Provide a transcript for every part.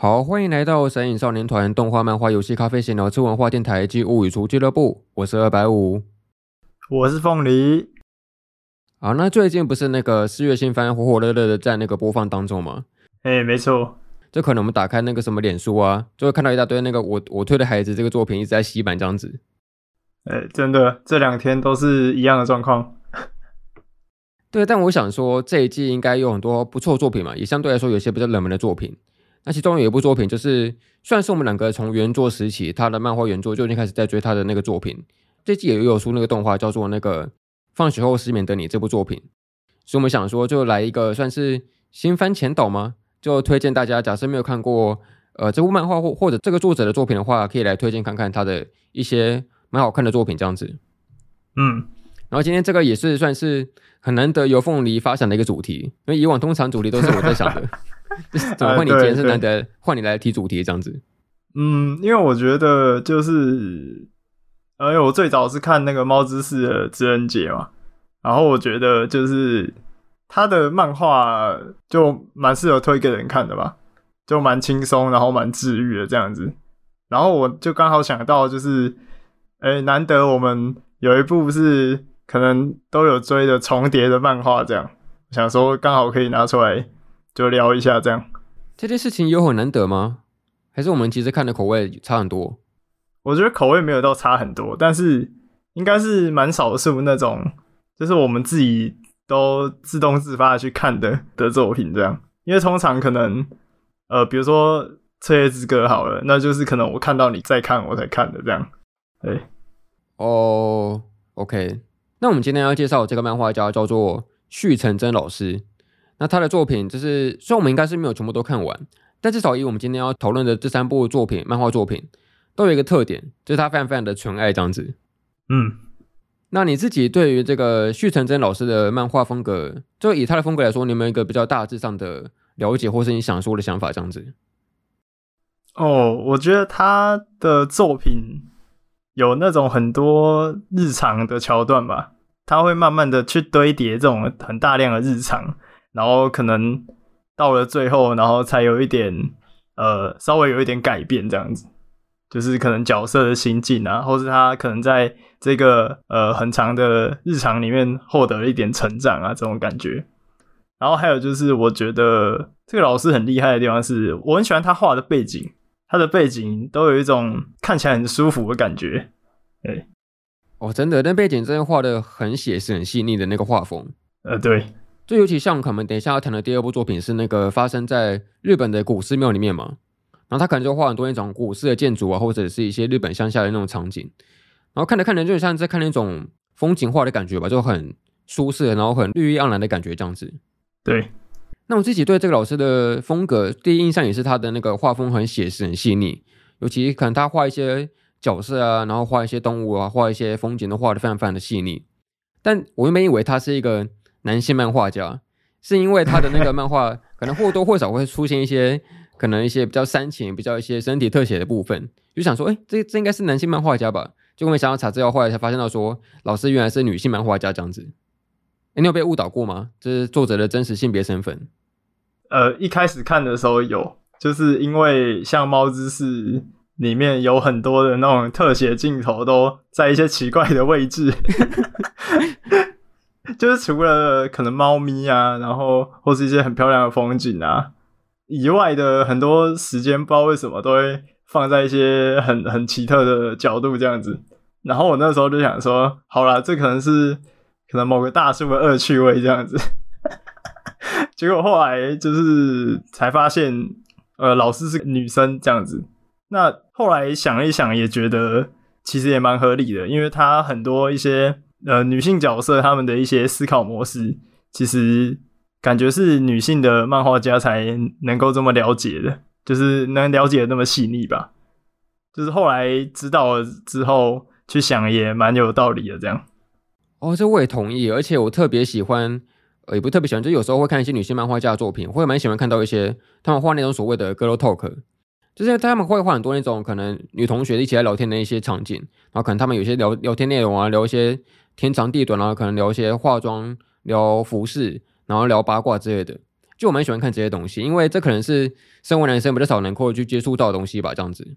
好，欢迎来到神影少年团动画、漫画、游戏、咖啡闲聊之文化电台暨物语厨俱乐部。我是二百五，我是凤梨。好，那最近不是那个四月新番火火热热的在那个播放当中吗？哎，没错。就可能我们打开那个什么脸书啊，就会看到一大堆那个我我推的孩子这个作品一直在洗版这样子。哎，真的，这两天都是一样的状况。对，但我想说这一季应该有很多不错作品嘛，也相对来说有些比较冷门的作品。那其中有一部作品，就是算是我们两个从原作时期，他的漫画原作就已经开始在追他的那个作品。这季也有出那个动画，叫做那个《放学后失眠的你》这部作品。所以我们想说，就来一个算是新番前导吗？就推荐大家，假设没有看过呃这部漫画或或者这个作者的作品的话，可以来推荐看看他的一些蛮好看的作品这样子。嗯，然后今天这个也是算是很难得由凤梨发想的一个主题，因为以往通常主题都是我在想的。怎么换？你今天是难得换你来提主题这样子？嗯，因为我觉得就是，因为我最早是看那个猫之寺的知恩节嘛，然后我觉得就是他的漫画就蛮适合推给人看的吧，就蛮轻松，然后蛮治愈的这样子。然后我就刚好想到，就是，哎，难得我们有一部是可能都有追的重叠的漫画，这样想说刚好可以拿出来。就聊一下这样，这件事情有很难得吗？还是我们其实看的口味差很多？我觉得口味没有到差很多，但是应该是蛮少数那种，就是我们自己都自动自发的去看的的作品这样。因为通常可能，呃，比如说《彻夜之歌》好了，那就是可能我看到你在看我才看的这样。对，哦，OK，那我们今天要介绍这个漫画家叫做旭成真老师。那他的作品就是，虽然我们应该是没有全部都看完，但至少以我们今天要讨论的这三部作品，漫画作品都有一个特点，就是他非常非常的纯爱这样子。嗯，那你自己对于这个旭承真老师的漫画风格，就以他的风格来说，你有没有一个比较大致上的了解，或是你想说的想法这样子？哦，我觉得他的作品有那种很多日常的桥段吧，他会慢慢的去堆叠这种很大量的日常。然后可能到了最后，然后才有一点呃，稍微有一点改变这样子，就是可能角色的心境啊，或是他可能在这个呃很长的日常里面获得了一点成长啊，这种感觉。然后还有就是，我觉得这个老师很厉害的地方是，我很喜欢他画的背景，他的背景都有一种看起来很舒服的感觉。对，哦，真的，那背景真的画的很写实、很细腻的那个画风。呃，对。就尤其像可能等一下要谈的第二部作品是那个发生在日本的古寺庙里面嘛，然后他可能就画很多那种古寺的建筑啊，或者是一些日本乡下的那种场景，然后看着看着就像在看那种风景画的感觉吧，就很舒适，然后很绿意盎然的感觉这样子。对，那我自己对这个老师的风格第一印象也是他的那个画风很写实、很细腻，尤其可能他画一些角色啊，然后画一些动物啊，画一些风景都画的非常非常的细腻，但我原本以为他是一个。男性漫画家是因为他的那个漫画 可能或多或少会出现一些可能一些比较煽情、比较一些身体特写的部分，就想说，哎、这这应该是男性漫画家吧？结果没想到查资料，后来才发现到说，老师原来是女性漫画家这样子。你有被误导过吗？这是作者的真实性别身份？呃，一开始看的时候有，就是因为像《猫之寺》里面有很多的那种特写镜头，都在一些奇怪的位置。就是除了可能猫咪啊，然后或是一些很漂亮的风景啊以外的很多时间，不知道为什么都会放在一些很很奇特的角度这样子。然后我那时候就想说，好啦，这可能是可能某个大叔的恶趣味这样子。结果后来就是才发现，呃，老师是女生这样子。那后来想一想，也觉得其实也蛮合理的，因为他很多一些。呃，女性角色他们的一些思考模式，其实感觉是女性的漫画家才能够这么了解的，就是能了解的那么细腻吧。就是后来知道了之后去想，也蛮有道理的。这样，哦，这我也同意。而且我特别喜欢，呃，也不特别喜欢，就有时候会看一些女性漫画家的作品，会蛮喜欢看到一些他们画那种所谓的 girl talk。就是他们会画很多那种可能女同学一起来聊天的一些场景，然后可能他们有些聊聊天内容啊，聊一些。天长地短，然后可能聊一些化妆、聊服饰，然后聊八卦之类的。就我蛮喜欢看这些东西，因为这可能是身为男生比较少能够去接触到的东西吧，这样子。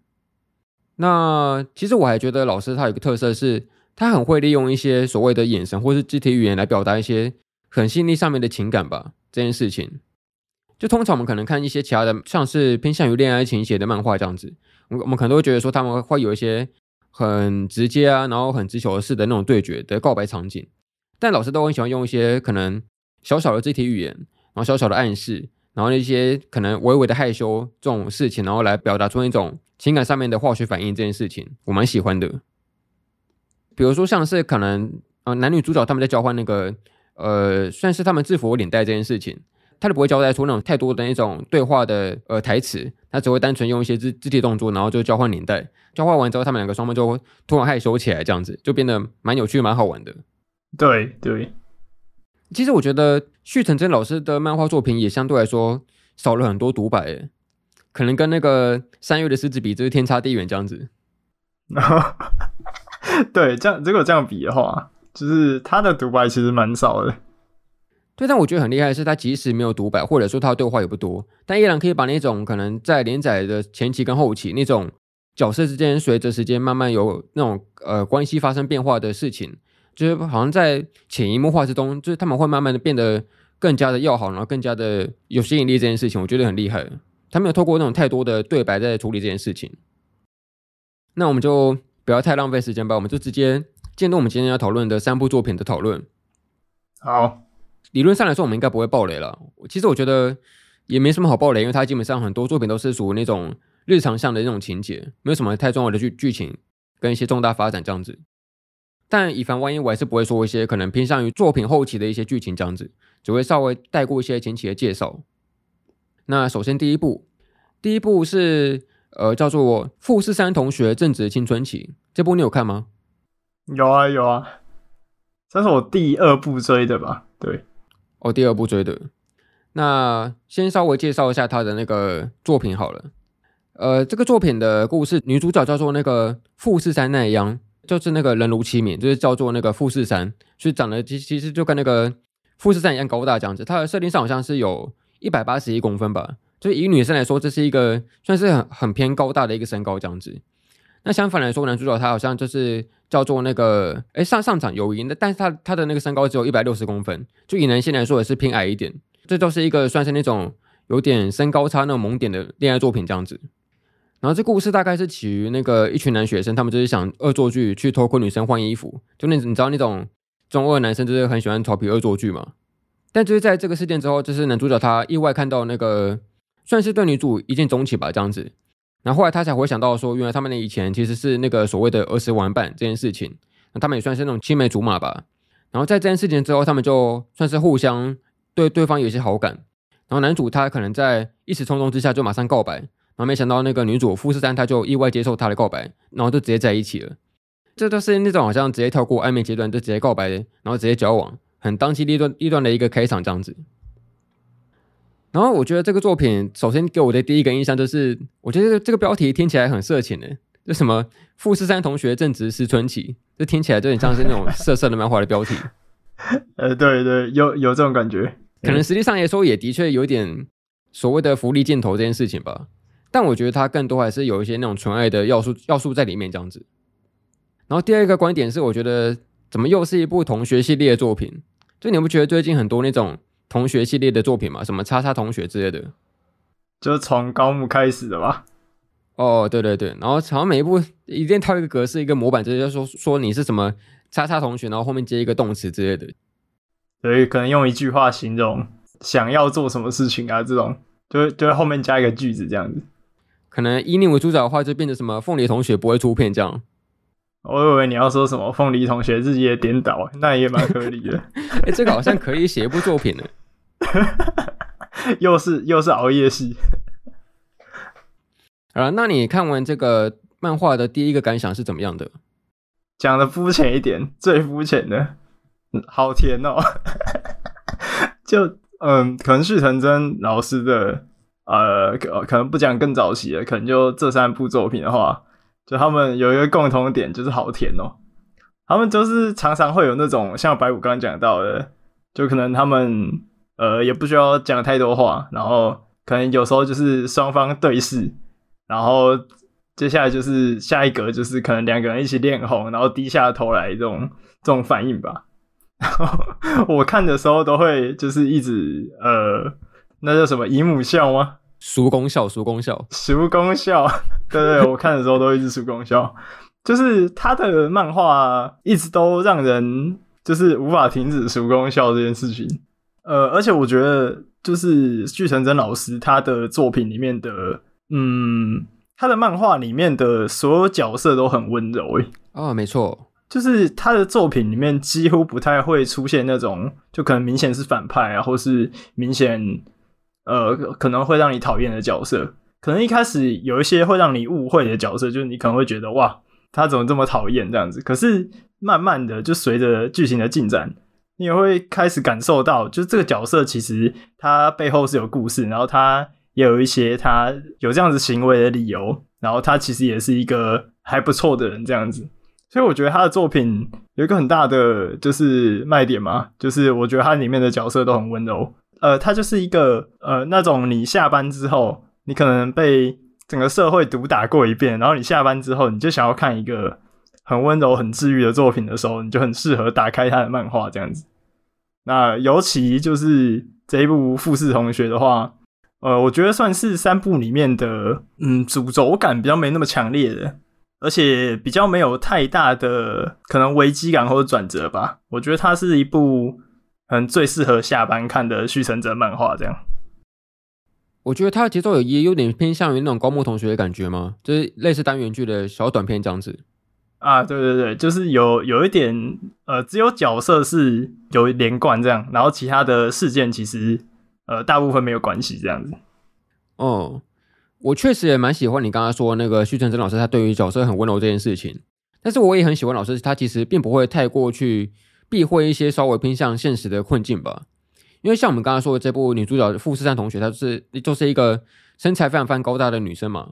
那其实我还觉得老师他有个特色是，他很会利用一些所谓的眼神或是肢体语言来表达一些很细腻上面的情感吧。这件事情，就通常我们可能看一些其他的，像是偏向于恋爱情节的漫画这样子，我我们可能都会觉得说他们会有一些很直接啊，然后很直球式的那种对决的告白场景，但老师都很喜欢用一些可能小小的肢体语言，然后小小的暗示，然后一些可能微微的害羞这种事情，然后来表达出一种情感上面的化学反应。这件事情我蛮喜欢的。比如说像是可能呃男女主角他们在交换那个呃算是他们制服领带这件事情，他就不会交代出那种太多的那种对话的呃台词，他只会单纯用一些肢肢体动作，然后就交换领带。交换完之后，他们两个双方就突然害羞起来，这样子就变得蛮有趣、蛮好玩的。对对，其实我觉得旭成真老师的漫画作品也相对来说少了很多独白，诶，可能跟那个三月的狮子比，就是天差地远这样子。对，这样如果这样比的话，就是他的独白其实蛮少的。对，但我觉得很厉害的是，他即使没有独白，或者说他的对话也不多，但依然可以把那种可能在连载的前期跟后期那种角色之间随着时间慢慢有那种呃关系发生变化的事情，就是好像在潜移默化之中，就是他们会慢慢的变得更加的要好，然后更加的有吸引力。这件事情我觉得很厉害，他没有透过那种太多的对白在处理这件事情。那我们就。不要太浪费时间吧，我们就直接进入我们今天要讨论的三部作品的讨论。好，理论上来说，我们应该不会爆雷了。其实我觉得也没什么好爆雷，因为它基本上很多作品都是属于那种日常向的那种情节，没有什么太重要的剧剧情跟一些重大发展这样子。但以防万一，我还是不会说一些可能偏向于作品后期的一些剧情这样子，只会稍微带过一些前期的介绍。那首先第一部，第一部是。呃，叫做《富士山同学正值青春期》这部你有看吗？有啊有啊，这是我第二部追的吧？对，哦，第二部追的。那先稍微介绍一下他的那个作品好了。呃，这个作品的故事，女主角叫做那个富士山奈央，就是那个人如其名，就是叫做那个富士山，所以长得其其实就跟那个富士山一样高大这样子。它的设定上好像是有一百八十一公分吧。就以女生来说，这是一个算是很很偏高大的一个身高这样子。那相反来说，男主角他好像就是叫做那个，哎，上上场有赢的，但是他他的那个身高只有一百六十公分，就以男性来说也是偏矮一点。这都是一个算是那种有点身高差那种萌点的恋爱作品这样子。然后这故事大概是起于那个一群男学生，他们就是想恶作剧去偷窥女生换衣服，就那你知道那种中二男生就是很喜欢调皮恶作剧嘛。但就是在这个事件之后，就是男主角他意外看到那个。算是对女主一见钟情吧，这样子。然后后来他才回想到说，原来他们的以前其实是那个所谓的儿时玩伴这件事情。那他们也算是那种青梅竹马吧。然后在这件事情之后，他们就算是互相对对方有一些好感。然后男主他可能在一时冲动之下就马上告白，然后没想到那个女主富士山他就意外接受他的告白，然后就直接在一起了。这都是那种好像直接跳过暧昧阶段就直接告白，然后直接交往，很当机立断立断的一个开场这样子。然后我觉得这个作品首先给我的第一个印象就是，我觉得这个标题听起来很色情诶，就什么富士山同学正值思春期，这听起来就很像是那种色色的漫画的标题。呃，对对，有有这种感觉。可能实际上来说也的确有点所谓的福利箭头这件事情吧，但我觉得它更多还是有一些那种纯爱的要素要素在里面这样子。然后第二个观点是，我觉得怎么又是一部同学系列的作品？就你不觉得最近很多那种？同学系列的作品嘛，什么叉叉同学之类的，就是从高木开始的吧？哦，对对对，然后好像每一部一定套一个格式，一个模板，直接说说你是什么叉叉同学，然后后面接一个动词之类的，所以可能用一句话形容想要做什么事情啊，这种就就会后面加一个句子这样子。可能以你为主角的话，就变成什么凤梨同学不会出片这样。我以为你要说什么凤梨同学日夜颠倒，那也蛮合理的。哎、欸，这个好像可以写一部作品呢。又是又是熬夜戏。好了，那你看完这个漫画的第一个感想是怎么样的？讲的肤浅一点，最肤浅的，好甜哦。就嗯，可能是藤真老师的呃，可能不讲更早期的，可能就这三部作品的话，就他们有一个共同点，就是好甜哦。他们就是常常会有那种像白骨刚刚讲到的，就可能他们。呃，也不需要讲太多话，然后可能有时候就是双方对视，然后接下来就是下一格就是可能两个人一起脸红，然后低下头来这种这种反应吧。然后我看的时候都会就是一直呃，那叫什么姨母笑吗？叔公笑，叔公笑，叔公笑。对 对，我看的时候都一直叔公笑。就是他的漫画一直都让人就是无法停止叔公笑这件事情。呃，而且我觉得就是具成真老师他的作品里面的，嗯，他的漫画里面的所有角色都很温柔诶。哦，没错，就是他的作品里面几乎不太会出现那种就可能明显是反派啊，或是明显呃可能会让你讨厌的角色。可能一开始有一些会让你误会的角色，就是你可能会觉得哇。他怎么这么讨厌这样子？可是慢慢的，就随着剧情的进展，你也会开始感受到，就是这个角色其实他背后是有故事，然后他也有一些他有这样子行为的理由，然后他其实也是一个还不错的人这样子。所以我觉得他的作品有一个很大的就是卖点嘛，就是我觉得他里面的角色都很温柔。呃，他就是一个呃那种你下班之后，你可能被。整个社会毒打过一遍，然后你下班之后，你就想要看一个很温柔、很治愈的作品的时候，你就很适合打开他的漫画这样子。那尤其就是这一部《富士同学》的话，呃，我觉得算是三部里面的，嗯，主轴感比较没那么强烈的，而且比较没有太大的可能危机感或者转折吧。我觉得它是一部很最适合下班看的续承者漫画这样。我觉得他的节奏也有点偏向于那种高木同学的感觉吗？就是类似单元剧的小短片这样子啊，对对对，就是有有一点呃，只有角色是有连贯这样，然后其他的事件其实呃大部分没有关系这样子。哦，我确实也蛮喜欢你刚刚说那个徐成真老师他对于角色很温柔这件事情，但是我也很喜欢老师他其实并不会太过去避讳一些稍微偏向现实的困境吧。因为像我们刚刚说的这部女主角富士山同学，她是就是一个身材非常非常高大的女生嘛。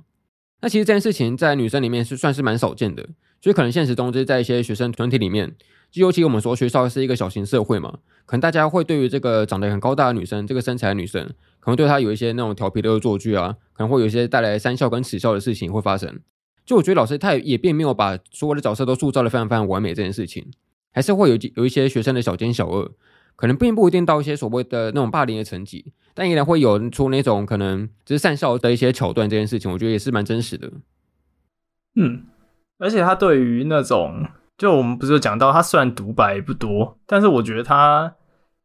那其实这件事情在女生里面是算是蛮少见的，所以可能现实中就是在一些学生团体里面，就尤其我们说学校是一个小型社会嘛，可能大家会对于这个长得很高大的女生，这个身材的女生，可能对她有一些那种调皮的恶作剧啊，可能会有一些带来三笑跟耻笑的事情会发生。就我觉得老师他也并没有把所有的角色都塑造的非常非常完美这件事情，还是会有有一些学生的小奸小恶。可能并不一定到一些所谓的那种霸凌的层级，但依然会有出那种可能只是善笑的一些桥段。这件事情，我觉得也是蛮真实的。嗯，而且他对于那种，就我们不是有讲到，他虽然独白不多，但是我觉得他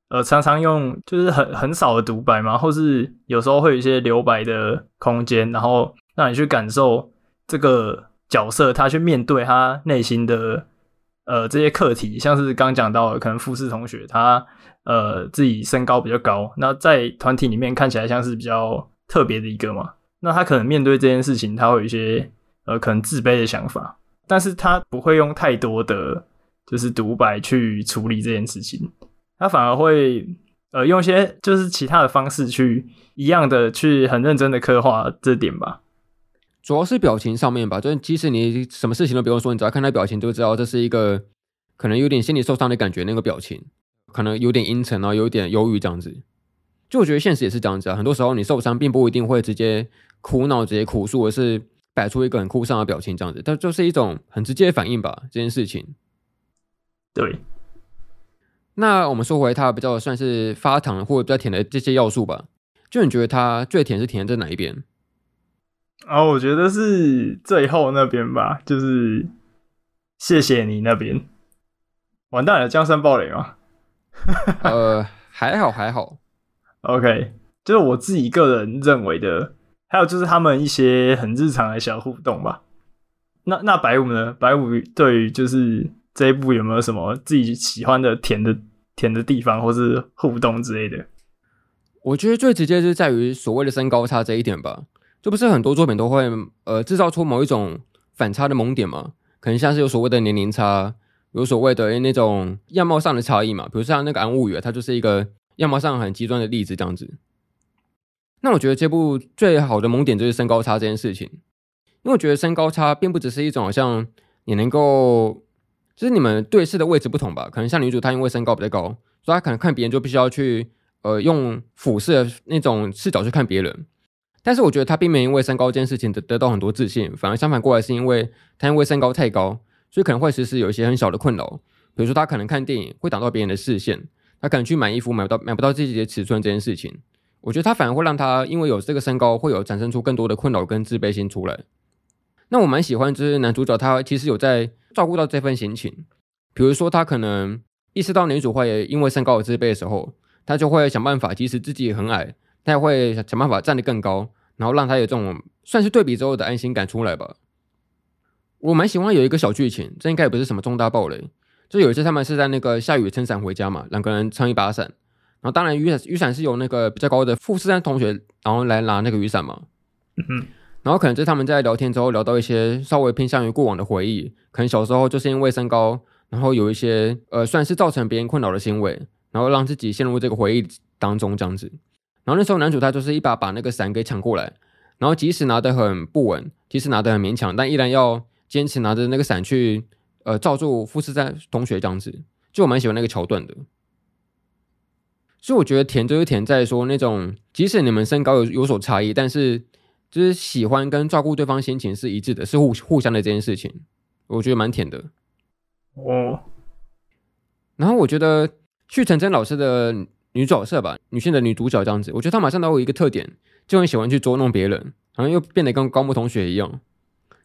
呃常常用就是很很少的独白嘛，或是有时候会有一些留白的空间，然后让你去感受这个角色，他去面对他内心的。呃，这些课题像是刚讲到的，可能富士同学他呃自己身高比较高，那在团体里面看起来像是比较特别的一个嘛，那他可能面对这件事情，他会有一些呃可能自卑的想法，但是他不会用太多的就是独白去处理这件事情，他反而会呃用一些就是其他的方式去一样的去很认真的刻画这点吧。主要是表情上面吧，就即使你什么事情都不用说，你只要看他表情就知道这是一个可能有点心理受伤的感觉。那个表情可能有点阴沉啊，有点忧郁这样子。就我觉得现实也是这样子啊，很多时候你受伤并不一定会直接哭闹、直接哭诉，而是摆出一个很哭丧的表情这样子，但就是一种很直接的反应吧。这件事情，对。那我们说回它比较算是发糖或者比较甜的这些要素吧，就你觉得它最甜是甜在哪一边？哦，我觉得是最后那边吧，就是谢谢你那边。完蛋了，江山暴雷吗？呃，还好还好。OK，就是我自己个人认为的，还有就是他们一些很日常的小互动吧。那那白五呢？白五对于就是这一部有没有什么自己喜欢的甜的甜的地方，或是互动之类的？我觉得最直接就是在于所谓的身高差这一点吧。这不是很多作品都会呃制造出某一种反差的萌点吗？可能像是有所谓的年龄差，有所谓的那种样貌上的差异嘛。比如像那个《安物语》，它就是一个样貌上很极端的例子这样子。那我觉得这部最好的萌点就是身高差这件事情，因为我觉得身高差并不只是一种好像你能够，就是你们对视的位置不同吧。可能像女主她因为身高比较高，所以她可能看别人就必须要去呃用俯视的那种视角去看别人。但是我觉得她并没有因为身高这件事情得得到很多自信，反而相反过来是因为她因为身高太高，所以可能会时时有一些很小的困扰，比如说她可能看电影会挡到别人的视线，她可能去买衣服买不到买不到自己的尺寸这件事情。我觉得他反而会让他因为有这个身高会有产生出更多的困扰跟自卑心出来。那我蛮喜欢就是男主角他其实有在照顾到这份心情，比如说他可能意识到女主会因为身高有自卑的时候，他就会想办法，即使自己很矮。他也会想办法站得更高，然后让他有这种算是对比之后的安心感出来吧。我蛮喜欢有一个小剧情，这应该也不是什么重大暴雷。就有一次他们是在那个下雨撑伞回家嘛，两个人撑一把伞，然后当然雨伞雨伞是由那个比较高的富士山同学然后来拿那个雨伞嘛。嗯，然后可能就是他们在聊天之后聊到一些稍微偏向于过往的回忆，可能小时候就是因为身高，然后有一些呃算是造成别人困扰的行为，然后让自己陷入这个回忆当中这样子。然后那时候男主他就是一把把那个伞给抢过来，然后即使拿得很不稳，即使拿得很勉强，但依然要坚持拿着那个伞去呃罩住富士山同学这样子，就我蛮喜欢那个桥段的。所以我觉得甜就是甜在说那种，即使你们身高有有所差异，但是就是喜欢跟照顾对方心情是一致的，是互互相的这件事情，我觉得蛮甜的。哦。然后我觉得旭成真老师的。女角色吧，女性的女主角这样子，我觉得她马上都有一个特点，就很喜欢去捉弄别人，好像又变得跟高木同学一样，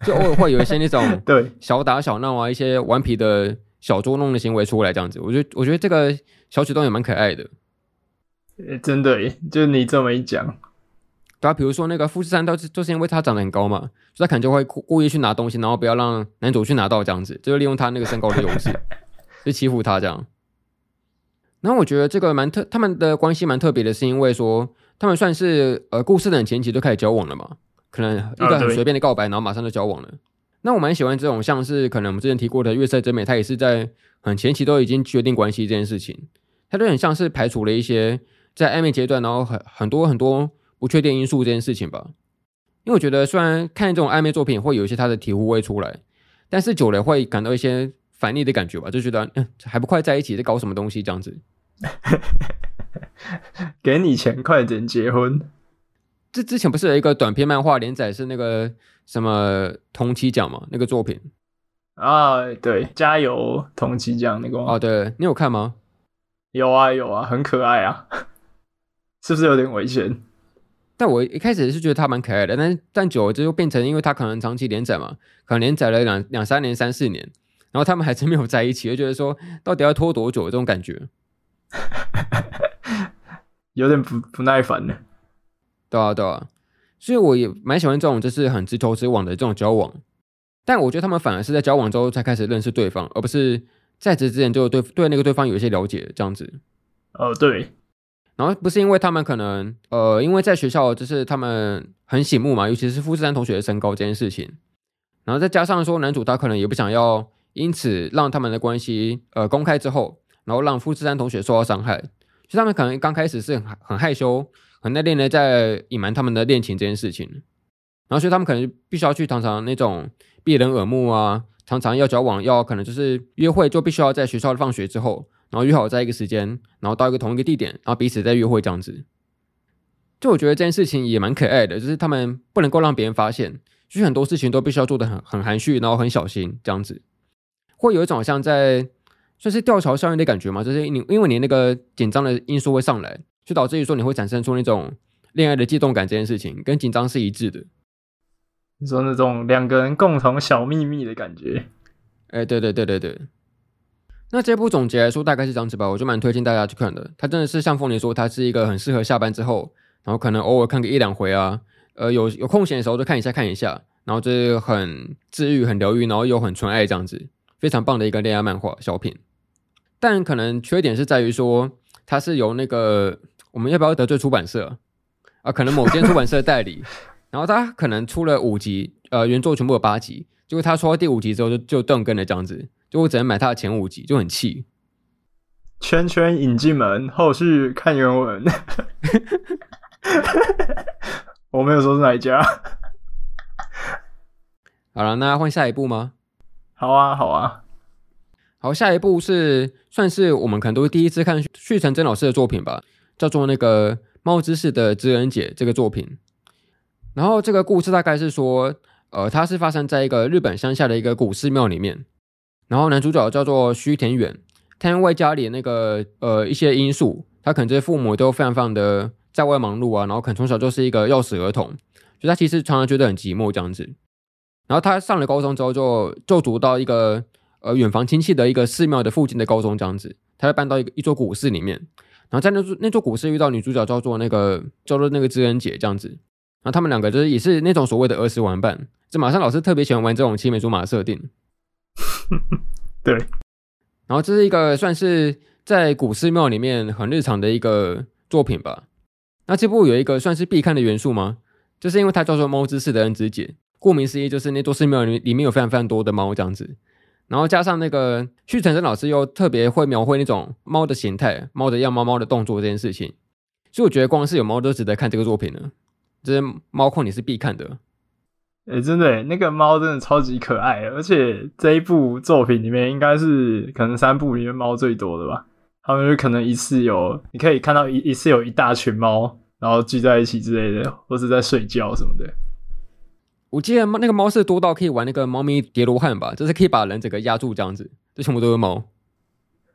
就偶尔会有一些那种 对小打小闹啊，一些顽皮的小捉弄的行为出来这样子，我觉得我觉得这个小举动也蛮可爱的。欸、真的耶，就你这么一讲，对啊，比如说那个富士山，都是就是因为他长得很高嘛，所以他可能就会故意去拿东西，然后不要让男主去拿到这样子，就是利用他那个身高的优势，就欺负他这样。然后我觉得这个蛮特，他们的关系蛮特别的，是因为说他们算是呃故事的很前期就开始交往了嘛，可能一个很随便的告白，然后马上就交往了。那我蛮喜欢这种像是可能我们之前提过的月色真美，他也是在很前期都已经决定关系这件事情，他就很像是排除了一些在暧昧阶段，然后很很多很多不确定因素这件事情吧。因为我觉得虽然看这种暧昧作品会有一些他的体会会出来，但是久了会感到一些。烦腻的感觉吧，就觉得嗯，还不快在一起，在搞什么东西这样子？给你钱，快点结婚。这之前不是有一个短篇漫画连载是那个什么同期奖嘛？那个作品啊，对，加油同期奖那个哦，对，你有看吗？有啊有啊，很可爱啊，是不是有点危险？但我一开始是觉得他蛮可爱的，但是但久了就变成，因为他可能长期连载嘛，可能连载了两两三年、三四年。然后他们还真没有在一起，就觉得说到底要拖多久这种感觉，有点不不耐烦了。对啊，对啊，所以我也蛮喜欢这种就是很直头直往的这种交往。但我觉得他们反而是在交往之后才开始认识对方，而不是在此之前就对对那个对方有一些了解这样子。哦，对。然后不是因为他们可能呃，因为在学校就是他们很醒目嘛，尤其是富士山同学的身高这件事情。然后再加上说男主他可能也不想要。因此，让他们的关系呃公开之后，然后让富士山同学受到伤害，就他们可能刚开始是很很害羞、很内敛的，在隐瞒他们的恋情这件事情，然后所以他们可能必须要去常常那种避人耳目啊，常常要交往，要可能就是约会，就必须要在学校放学之后，然后约好在一个时间，然后到一个同一个地点，然后彼此再约会这样子。就我觉得这件事情也蛮可爱的，就是他们不能够让别人发现，就是很多事情都必须要做的很很含蓄，然后很小心这样子。会有一种好像在算是吊桥效应的感觉嘛，就是你因为你那个紧张的因素会上来，就导致于说你会产生出那种恋爱的悸动感这件事情，跟紧张是一致的。你说那种两个人共同小秘密的感觉？哎，对对对对对。那这部总结来说大概是这样子吧，我就蛮推荐大家去看的。它真的是像凤梨说，它是一个很适合下班之后，然后可能偶尔看个一两回啊，呃，有有空闲的时候就看一下看一下，然后就是很治愈、很疗愈，然后又很纯爱这样子。非常棒的一个恋爱漫画小品，但可能缺点是在于说，它是由那个我们要不要得罪出版社啊？可能某间出版社代理，然后他可能出了五集，呃，原作全部有八集，结果他出到第五集之后就就断更了，这样子，就我只能买他的前五集，就很气。圈圈引进门，后续看原文。我没有说是哪一家。好了，那换下一部吗？好啊，好啊，好，下一部是算是我们可能都是第一次看旭成真老师的作品吧。叫做那个《猫知识的知恩姐》这个作品。然后这个故事大概是说，呃，它是发生在一个日本乡下的一个古寺庙里面。然后男主角叫做须田远，他因为家里那个呃一些因素，他可能这些父母都非常非常的在外忙碌啊，然后可能从小就是一个要死儿童，所以他其实常常觉得很寂寞这样子。然后他上了高中之后就，就读到一个呃远房亲戚的一个寺庙的附近的高中这样子，他就搬到一个一座古寺里面，然后在那座那座古寺遇到女主角叫做那个叫做那个知恩姐这样子。然后他们两个就是也是那种所谓的儿时玩伴，这马上老师特别喜欢玩这种青梅竹马设定。对，然后这是一个算是在古寺庙里面很日常的一个作品吧。那这部有一个算是必看的元素吗？就是因为它叫做《猫知识的恩知姐》，顾名思义就是那座寺庙里里面有非常非常多的猫这样子。然后加上那个须成真老师又特别会描绘那种猫的形态、猫的样猫、猫的动作这件事情，所以我觉得光是有猫都值得看这个作品呢。这些猫控你是必看的，哎、欸，真的，那个猫真的超级可爱，而且这一部作品里面应该是可能三部里面猫最多的吧？他们就可能一次有，你可以看到一一次有一大群猫，然后聚在一起之类的，或是在睡觉什么的。我记得那个猫是多到可以玩那个猫咪叠罗汉吧，就是可以把人整个压住这样子，这全部都是猫。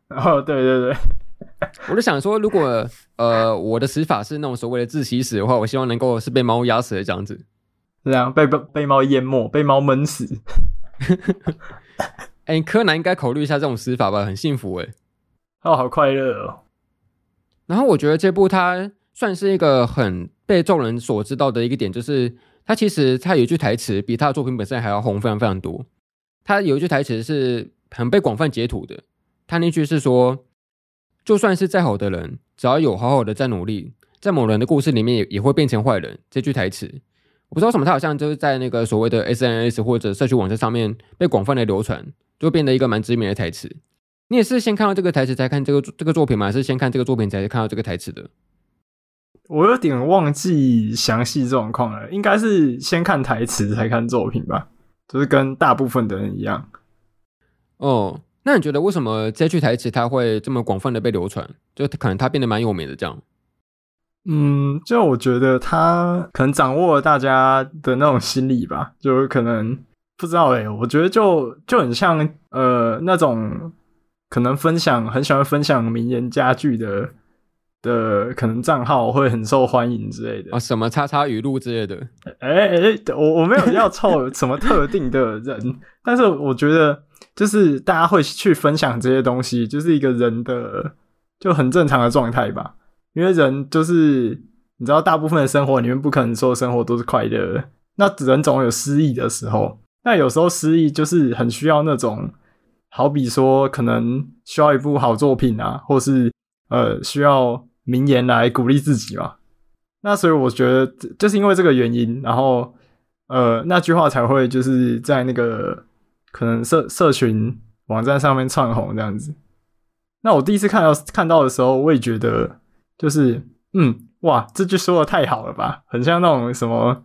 哦，对对对。我就想说，如果呃我的死法是那种所谓的窒息死的话，我希望能够是被猫压死的这样子，这样被被被猫淹没，被猫闷死。哎、欸，柯南应该考虑一下这种死法吧，很幸福哎、欸，哦，好快乐哦。然后我觉得这部它算是一个很被众人所知道的一个点，就是它其实它有一句台词比它的作品本身还要红非常非常多。它有一句台词是很被广泛截图的，它那句是说。就算是再好的人，只要有好好的在努力，在某人的故事里面也也会变成坏人。这句台词，我不知道为什么，他好像就是在那个所谓的 SNS 或者社区网站上面被广泛的流传，就变得一个蛮知名的台词。你也是先看到这个台词才看这个这个作品吗？还是先看这个作品才看到这个台词的？我有点忘记详细状况了，应该是先看台词才看作品吧，就是跟大部分的人一样。哦。那你觉得为什么这句台词它会这么广泛的被流传？就可能它变得蛮有名的这样。嗯，就我觉得他可能掌握了大家的那种心理吧，就可能不知道诶、欸，我觉得就就很像呃那种可能分享很喜欢分享名言佳句的的可能账号会很受欢迎之类的啊、哦，什么叉叉语录之类的。哎哎、欸欸，我我没有要凑什么特定的人，但是我觉得。就是大家会去分享这些东西，就是一个人的就很正常的状态吧。因为人就是你知道，大部分的生活里面不可能说生活都是快乐的，那人总有失意的时候。那有时候失意就是很需要那种，好比说可能需要一部好作品啊，或是呃需要名言来鼓励自己嘛。那所以我觉得就是因为这个原因，然后呃那句话才会就是在那个。可能社社群网站上面窜红这样子，那我第一次看到看到的时候，我也觉得就是嗯哇，这句说的太好了吧，很像那种什么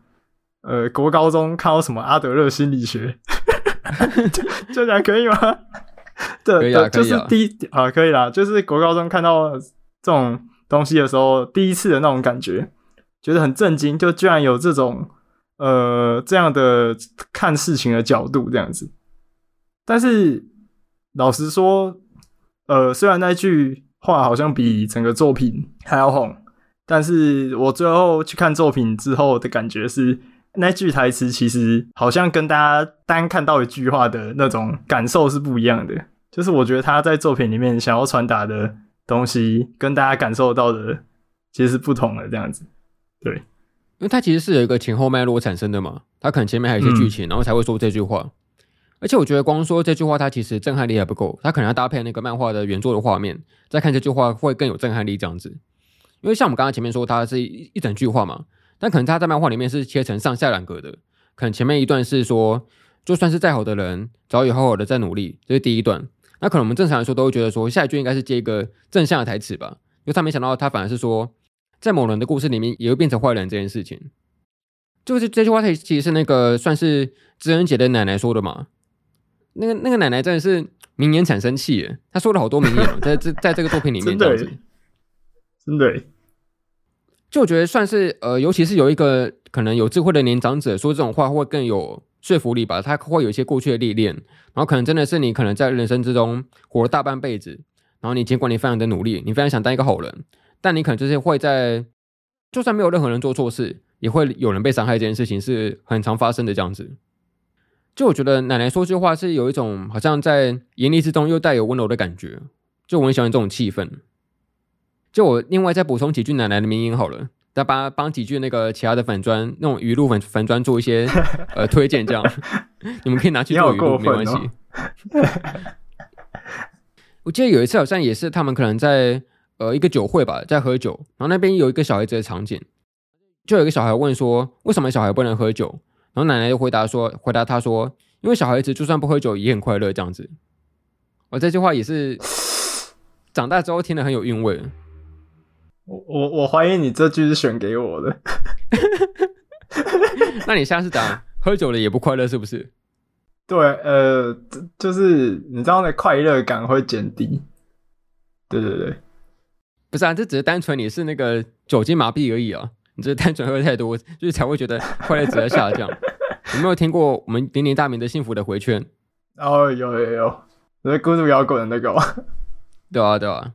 呃国高中看到什么阿德勒心理学，就这样可以吗？对，对，就是第一啊可以啦，就是国高中看到这种东西的时候，第一次的那种感觉，觉得很震惊，就居然有这种呃这样的看事情的角度这样子。但是老实说，呃，虽然那句话好像比整个作品还要哄，但是我最后去看作品之后的感觉是，那句台词其实好像跟大家单看到一句话的那种感受是不一样的。就是我觉得他在作品里面想要传达的东西，跟大家感受到的其实是不同的这样子。对，因为他其实是有一个前后脉络产生的嘛，他可能前面还有一些剧情，嗯、然后才会说这句话。而且我觉得光说这句话，它其实震撼力还不够，它可能要搭配那个漫画的原作的画面，再看这句话会更有震撼力这样子。因为像我们刚刚前面说，它是一一整句话嘛，但可能它在漫画里面是切成上下两格的，可能前面一段是说，就算是再好的人，早已好好的在努力，这是第一段。那可能我们正常来说都会觉得说，下一句应该是接一个正向的台词吧，因为他没想到他反而是说，在某人的故事里面也会变成坏人这件事情。就是这句话，它其实是那个算是知恩姐的奶奶说的嘛。那个那个奶奶真的是名言产生器耶，她说了好多名言，在这在这个作品里面这样子，真的，真的。就我觉得算是呃，尤其是有一个可能有智慧的年长者说这种话会更有说服力吧。他会有一些过去的历练，然后可能真的是你可能在人生之中活了大半辈子，然后你尽管你非常的努力，你非常想当一个好人，但你可能就是会在就算没有任何人做错事，也会有人被伤害这件事情是很常发生的这样子。就我觉得奶奶说句话是有一种好像在严厉之中又带有温柔的感觉，就我很喜欢这种气氛。就我另外再补充几句奶奶的名言好了，再帮帮几句那个其他的粉砖那种语录粉粉砖做一些 呃推荐，这样 你们可以拿去做语录，哦、没关系。我记得有一次好像也是他们可能在呃一个酒会吧，在喝酒，然后那边有一个小孩子的场景，就有一个小孩问说，为什么小孩不能喝酒？然后奶奶就回答说，回答他说，因为小孩子就算不喝酒也很快乐这样子。我这句话也是长大之后听得很有韵味。我我我怀疑你这句是选给我的，那你下次打喝酒了也不快乐是不是？对，呃，就是你知道那快乐感会减低。对对对，不是啊，这只是单纯你是那个酒精麻痹而已啊，你这单纯喝太多，就是才会觉得快乐值在下降。有没有听过我们鼎鼎大名的幸福的回圈？哦，有有有，那孤独摇滚的那个吗？对啊对啊。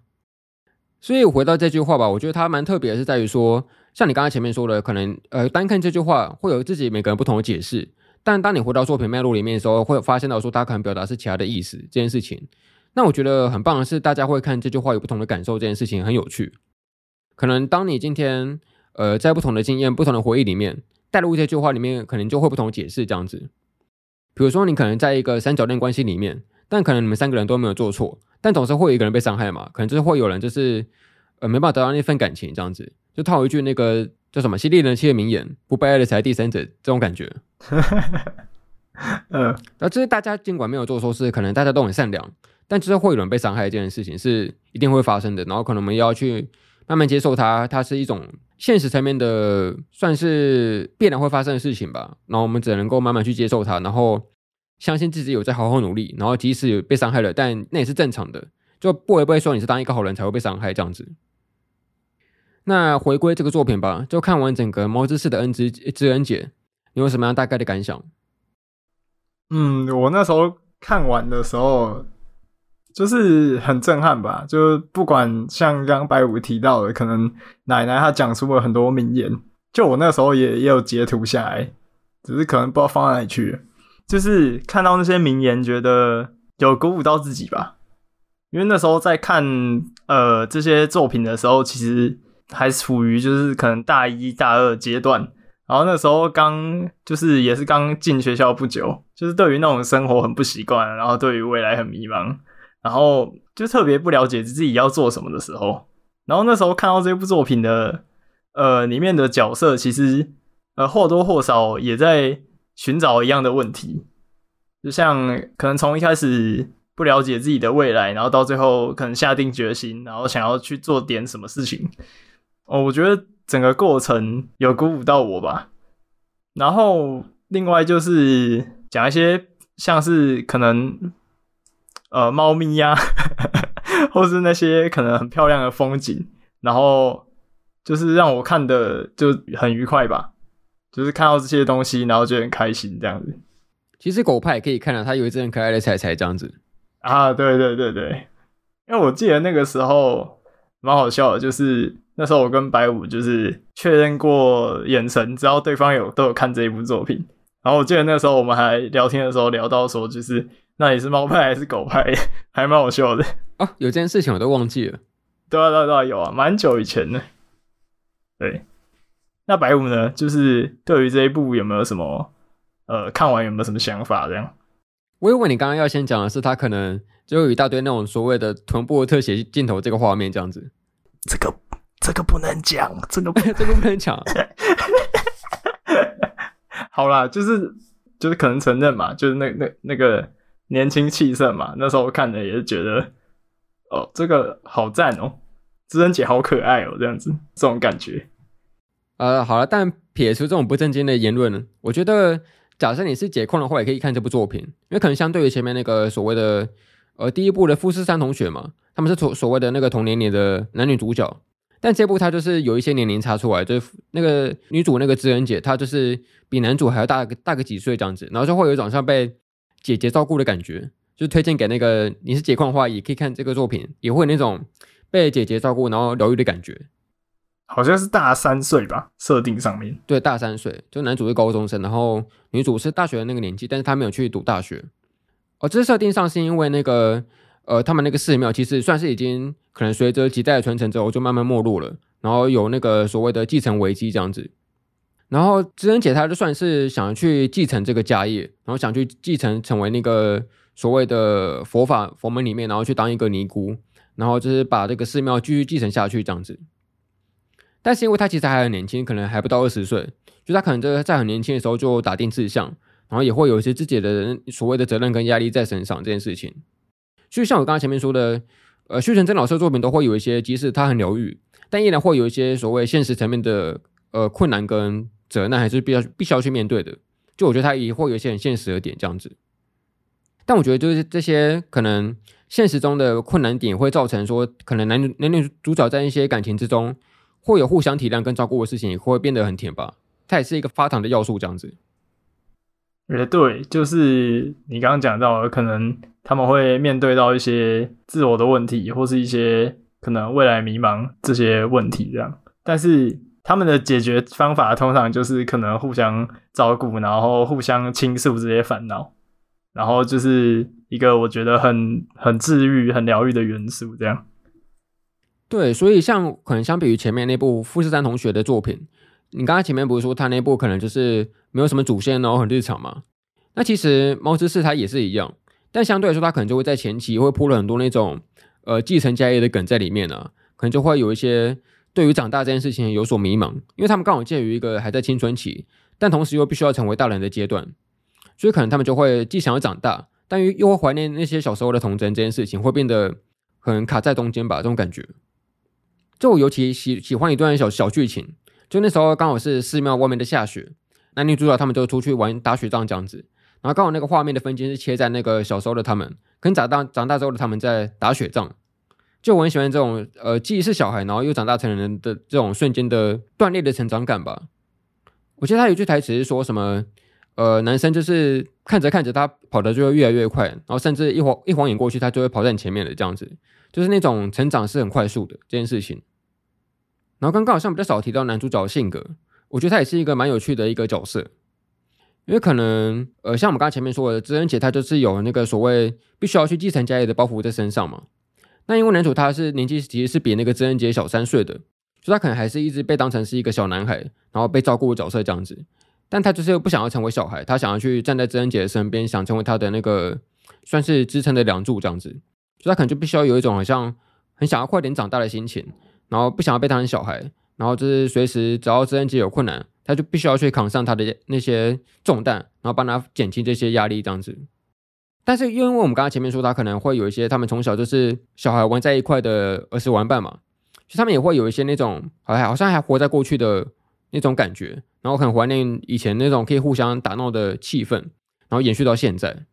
所以回到这句话吧，我觉得它蛮特别的，是在于说，像你刚才前面说的，可能呃单看这句话会有自己每个人不同的解释，但当你回到作品脉络里面的时候，会发现到说它可能表达是其他的意思这件事情。那我觉得很棒的是，大家会看这句话有不同的感受，这件事情很有趣。可能当你今天呃在不同的经验、不同的回忆里面带入这句话里面，可能就会不同的解释这样子。比如说你可能在一个三角恋关系里面，但可能你们三个人都没有做错。但总是会有一个人被伤害嘛，可能就是会有人就是呃没办法得到那份感情，这样子就套一句那个叫什么犀利人妻的名言：“不被爱的才第三者。”这种感觉。嗯，那这是大家尽管没有做错事，可能大家都很善良，但就是会有人被伤害这件事情是一定会发生的。然后可能我们要去慢慢接受它，它是一种现实层面的算是必然会发生的事情吧。然后我们只能够慢慢去接受它，然后。相信自己有在好好努力，然后即使有被伤害了，但那也是正常的，就不会不会说你是当一个好人才会被伤害这样子。那回归这个作品吧，就看完整个猫之士的恩之知恩解，你有什么样大概的感想？嗯，我那时候看完的时候，就是很震撼吧。就是不管像刚刚白五提到的，可能奶奶她讲出了很多名言，就我那时候也也有截图下来，只是可能不知道放在哪里去了。就是看到那些名言，觉得有鼓舞到自己吧。因为那时候在看呃这些作品的时候，其实还处于就是可能大一大二阶段，然后那时候刚就是也是刚进学校不久，就是对于那种生活很不习惯，然后对于未来很迷茫，然后就特别不了解自己要做什么的时候，然后那时候看到这部作品的呃里面的角色，其实呃或多或少也在。寻找一样的问题，就像可能从一开始不了解自己的未来，然后到最后可能下定决心，然后想要去做点什么事情。哦，我觉得整个过程有鼓舞到我吧。然后另外就是讲一些像是可能呃猫咪呀，或是那些可能很漂亮的风景，然后就是让我看的就很愉快吧。就是看到这些东西，然后就很开心这样子。其实狗派也可以看到，它有一只很可爱的彩彩这样子啊，对对对对。因为我记得那个时候蛮好笑的，就是那时候我跟白五就是确认过眼神，知道对方有都有看这一部作品。然后我记得那时候我们还聊天的时候聊到说，就是那你是猫派还是狗派，还蛮好笑的。哦，有这件事情我都忘记了。对啊对啊对啊，有啊，蛮久以前的。对。那白五呢？就是对于这一部有没有什么呃，看完有没有什么想法？这样，我以为你刚刚要先讲的是他可能就有一大堆那种所谓的臀部特写镜头这个画面这样子。这个这个不能讲，这个 这个不能讲。好啦，就是就是可能承认嘛，就是那那那个年轻气盛嘛，那时候看的也是觉得哦，这个好赞哦，知恩姐好可爱哦，这样子这种感觉。呃，好了，但撇除这种不正经的言论呢，我觉得，假设你是解控的话，也可以看这部作品，因为可能相对于前面那个所谓的，呃，第一部的富士山同学嘛，他们是所所谓的那个同年龄的男女主角，但这部它就是有一些年龄差出来，就是那个女主那个知恩姐，她就是比男主还要大个大个几岁这样子，然后就会有一种像被姐姐照顾的感觉，就推荐给那个你是解控的话，也可以看这个作品，也会有那种被姐姐照顾然后疗愈的感觉。好像是大三岁吧，设定上面。对，大三岁，就男主是高中生，然后女主是大学的那个年纪，但是他没有去读大学。哦，这设定上是因为那个，呃，他们那个寺庙其实算是已经可能随着几代的传承之后就慢慢没落了，然后有那个所谓的继承危机这样子。然后知恩姐她就算是想去继承这个家业，然后想去继承成为那个所谓的佛法佛门里面，然后去当一个尼姑，然后就是把这个寺庙继续继承下去这样子。但是因为他其实还很年轻，可能还不到二十岁，就他可能在在很年轻的时候就打定志向，然后也会有一些自己的所谓的责任跟压力在身上这件事情。所以像我刚刚前面说的，呃，须成真老师的作品都会有一些，即使他很疗愈，但依然会有一些所谓现实层面的呃困难跟责难，还是必要必须要去面对的。就我觉得他也会有一些很现实的点这样子。但我觉得就是这些可能现实中的困难点会造成说，可能男女男女主角在一些感情之中。会有互相体谅跟照顾的事情，也会变得很甜吧？它也是一个发糖的要素，这样子。也对，就是你刚刚讲到的，可能他们会面对到一些自我的问题，或是一些可能未来迷茫这些问题，这样。但是他们的解决方法通常就是可能互相照顾，然后互相倾诉这些烦恼，然后就是一个我觉得很很治愈、很疗愈的元素，这样。对，所以像可能相比于前面那部富士山同学的作品，你刚才前面不是说他那部可能就是没有什么主线，然后很日常嘛？那其实猫之寺他也是一样，但相对来说他可能就会在前期会铺了很多那种呃继承家业的梗在里面啊，可能就会有一些对于长大这件事情有所迷茫，因为他们刚好介于一个还在青春期，但同时又必须要成为大人的阶段，所以可能他们就会既想要长大，但又又会怀念那些小时候的童真这件事情，会变得很卡在中间吧，这种感觉。就我尤其喜喜欢一段小小剧情，就那时候刚好是寺庙外面的下雪，男女主角他们就出去玩打雪仗这样子，然后刚好那个画面的分镜是切在那个小时候的他们跟长大长大之后的他们在打雪仗，就我很喜欢这种呃既是小孩然后又长大成人的这种瞬间的断裂的成长感吧。我记得他有句台词是说什么呃男生就是看着看着他跑的就会越来越快，然后甚至一晃一晃眼过去他就会跑在你前面的这样子。就是那种成长是很快速的这件事情，然后刚刚好像比较少提到男主角的性格，我觉得他也是一个蛮有趣的一个角色，因为可能呃像我们刚刚前面说的，知恩姐她就是有那个所谓必须要去继承家业的包袱在身上嘛。那因为男主他是年纪其实是比那个知恩姐小三岁的，所以他可能还是一直被当成是一个小男孩，然后被照顾的角色这样子。但他就是又不想要成为小孩，他想要去站在知恩姐的身边，想成为他的那个算是支撑的梁柱这样子。所以他可能就必须要有一种好像很想要快点长大的心情，然后不想要被当成小孩，然后就是随时只要知恩姐有困难，他就必须要去扛上他的那些重担，然后帮他减轻这些压力这样子。但是因为我们刚刚前面说他可能会有一些他们从小就是小孩玩在一块的儿时玩伴嘛，就他们也会有一些那种好像好像还活在过去的那种感觉，然后很怀念以前那种可以互相打闹的气氛，然后延续到现在。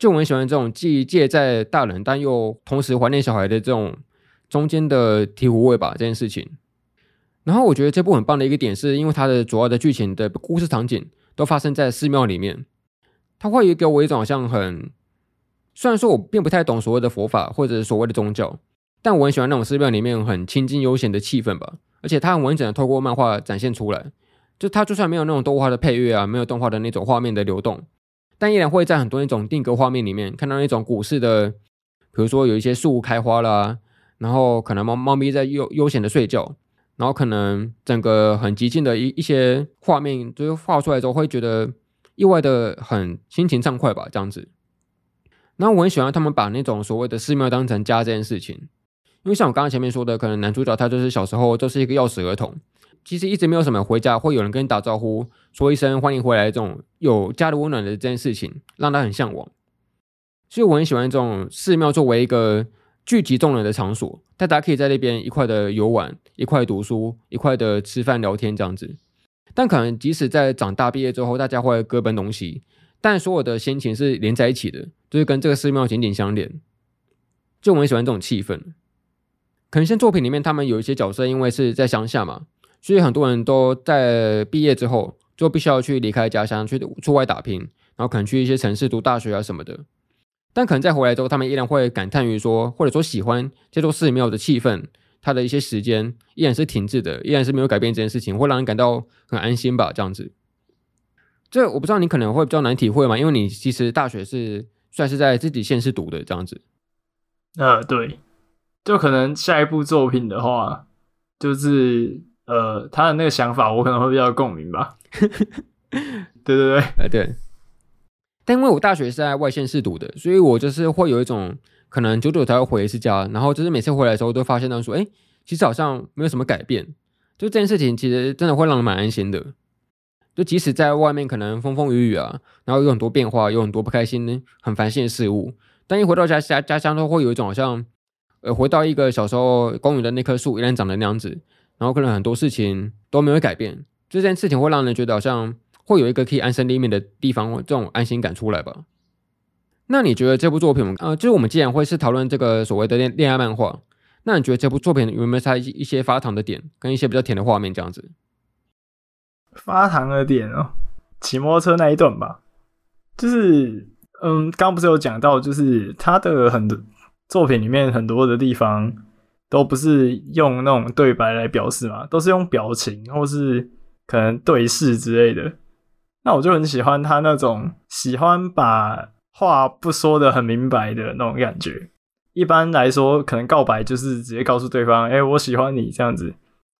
就我很喜欢这种既介在大人，但又同时怀念小孩的这种中间的醍醐味吧，这件事情。然后我觉得这部很棒的一个点，是因为它的主要的剧情的故事场景都发生在寺庙里面，它会给我一种好像很，虽然说我并不太懂所谓的佛法或者所谓的宗教，但我很喜欢那种寺庙里面很清静悠闲的气氛吧。而且它很完整的透过漫画展现出来，就它就算没有那种动画的配乐啊，没有动画的那种画面的流动。但依然会在很多那种定格画面里面看到那种古式的，比如说有一些树开花啦，然后可能猫猫咪在悠悠闲的睡觉，然后可能整个很寂静的一一些画面，就是画出来之后会觉得意外的很心情畅快吧，这样子。然后我很喜欢他们把那种所谓的寺庙当成家这件事情，因为像我刚刚前面说的，可能男主角他就是小时候就是一个钥匙儿童。其实一直没有什么回家会有人跟你打招呼，说一声欢迎回来这种有家的温暖的这件事情，让他很向往。所以我很喜欢这种寺庙作为一个聚集众人的场所，大家可以在那边一块的游玩，一块读书，一块的吃饭聊天这样子。但可能即使在长大毕业之后，大家会各奔东西，但所有的心情是连在一起的，就是跟这个寺庙紧紧相连。就我很喜欢这种气氛。可能像作品里面他们有一些角色，因为是在乡下嘛，所以很多人都在毕业之后就必须要去离开家乡，去出外打拼，然后可能去一些城市读大学啊什么的。但可能在回来之后，他们依然会感叹于说，或者说喜欢这座寺庙的气氛，它的一些时间依然是停滞的，依然是没有改变这件事情，会让人感到很安心吧，这样子。这我不知道你可能会比较难体会嘛，因为你其实大学是算是在自己县市读的这样子。呃，对，就可能下一部作品的话，就是呃他的那个想法，我可能会比较共鸣吧。对对对，哎对。但因为我大学是在外县市读的，所以我就是会有一种可能久久才会回一次家，然后就是每次回来的时候都发现到说，哎，其实好像没有什么改变，就这件事情其实真的会让人蛮安心的。就即使在外面可能风风雨雨啊，然后有很多变化，有很多不开心、很烦心的事物，但一回到家家家乡，都会有一种好像，呃，回到一个小时候公园的那棵树依然长的那样子，然后可能很多事情都没有改变，这件事情会让人觉得好像会有一个可以安身立命的地方，这种安心感出来吧。那你觉得这部作品，呃，就是我们既然会是讨论这个所谓的恋恋爱漫画，那你觉得这部作品有没有它一些发糖的点，跟一些比较甜的画面这样子？发糖的点哦，骑摩托车那一段吧，就是嗯，刚不是有讲到，就是他的很多作品里面很多的地方都不是用那种对白来表示嘛，都是用表情或是可能对视之类的。那我就很喜欢他那种喜欢把话不说得很明白的那种感觉。一般来说，可能告白就是直接告诉对方，哎、我喜欢你这样子。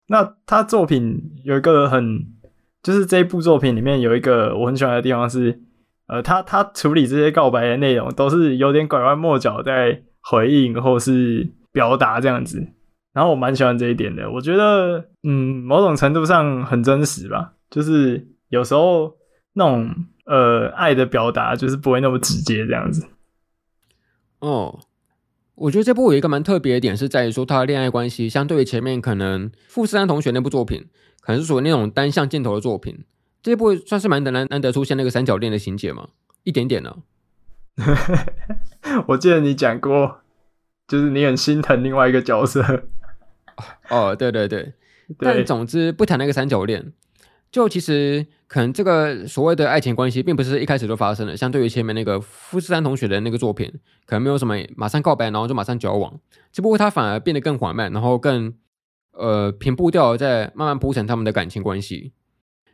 那他作品有一个很。就是这一部作品里面有一个我很喜欢的地方是，呃，他他处理这些告白的内容都是有点拐弯抹角在回应或是表达这样子，然后我蛮喜欢这一点的。我觉得，嗯，某种程度上很真实吧。就是有时候那种呃爱的表达就是不会那么直接这样子。哦，我觉得这部有一个蛮特别的点是在于说，他的恋爱关系相对于前面可能富士山同学那部作品。可能是属于那种单向镜头的作品，这部算是蛮难难得出现那个三角恋的情节嘛，一点点呢、啊。我记得你讲过，就是你很心疼另外一个角色。哦，对对对，但总之不谈那个三角恋，就其实可能这个所谓的爱情关系，并不是一开始就发生了。相对于前面那个富士山同学的那个作品，可能没有什么马上告白，然后就马上交往，只不过他反而变得更缓慢，然后更。呃，平步调在慢慢铺陈他们的感情关系。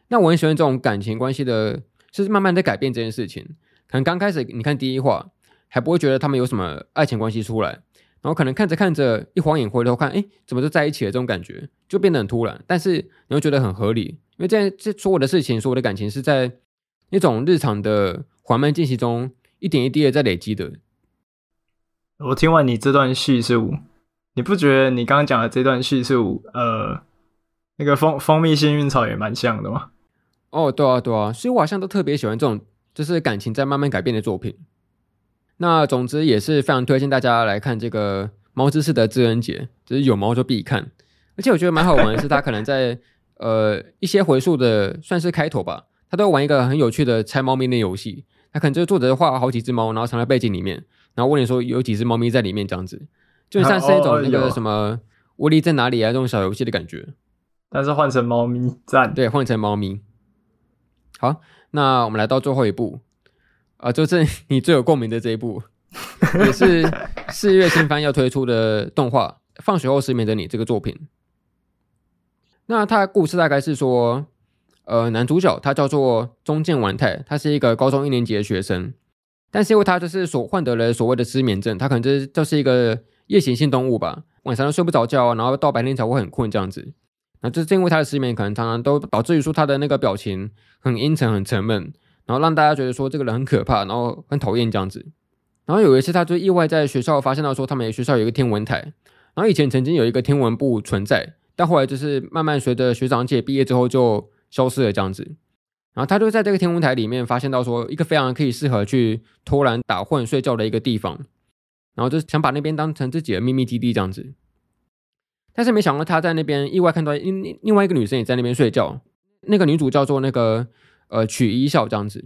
那我很喜欢这种感情关系的，是慢慢在改变这件事情。可能刚开始你看第一话还不会觉得他们有什么爱情关系出来，然后可能看着看着一晃眼回头看，哎，怎么就在一起了？这种感觉就变得很突然，但是你会觉得很合理，因为这这所有的事情，所有的感情是在那种日常的缓慢进行中，一点一滴的在累积的。我听完你这段叙述。你不觉得你刚刚讲的这段叙述，呃，那个蜂蜂蜜幸运草也蛮像的吗？哦，对啊，对啊，所以我好像都特别喜欢这种，就是感情在慢慢改变的作品。那总之也是非常推荐大家来看这个《猫知识的知恩节》，只是有猫就必看。而且我觉得蛮好玩的是，他可能在呃一些回溯的算是开头吧，他都玩一个很有趣的猜猫咪的游戏。他可能就是作者画了好几只猫，然后藏在背景里面，然后问你说有几只猫咪在里面这样子。就像是一种那个什么“威力在哪里啊”这种小游戏的感觉，但是换成猫咪赞，对，换成猫咪。好，那我们来到最后一部啊，就是你最有共鸣的这一部，也是 四月新番要推出的动画《放学后失眠的你》这个作品。那它的故事大概是说，呃，男主角他叫做中见丸太，他是一个高中一年级的学生，但是因为他就是所患得了所谓的失眠症，他可能就是就是一个。夜行性动物吧，晚上都睡不着觉，然后到白天才会很困这样子。那就是因为他的失眠，可能常常都导致于说他的那个表情很阴沉、很沉闷，然后让大家觉得说这个人很可怕，然后很讨厌这样子。然后有一次，他就意外在学校发现到说，他们学校有一个天文台，然后以前曾经有一个天文部存在，但后来就是慢慢随着学长姐毕业之后就消失了这样子。然后他就在这个天文台里面发现到说，一个非常可以适合去偷懒、打混、睡觉的一个地方。然后就想把那边当成自己的秘密基地这样子，但是没想到他在那边意外看到另另外一个女生也在那边睡觉，那个女主叫做那个呃取一笑这样子，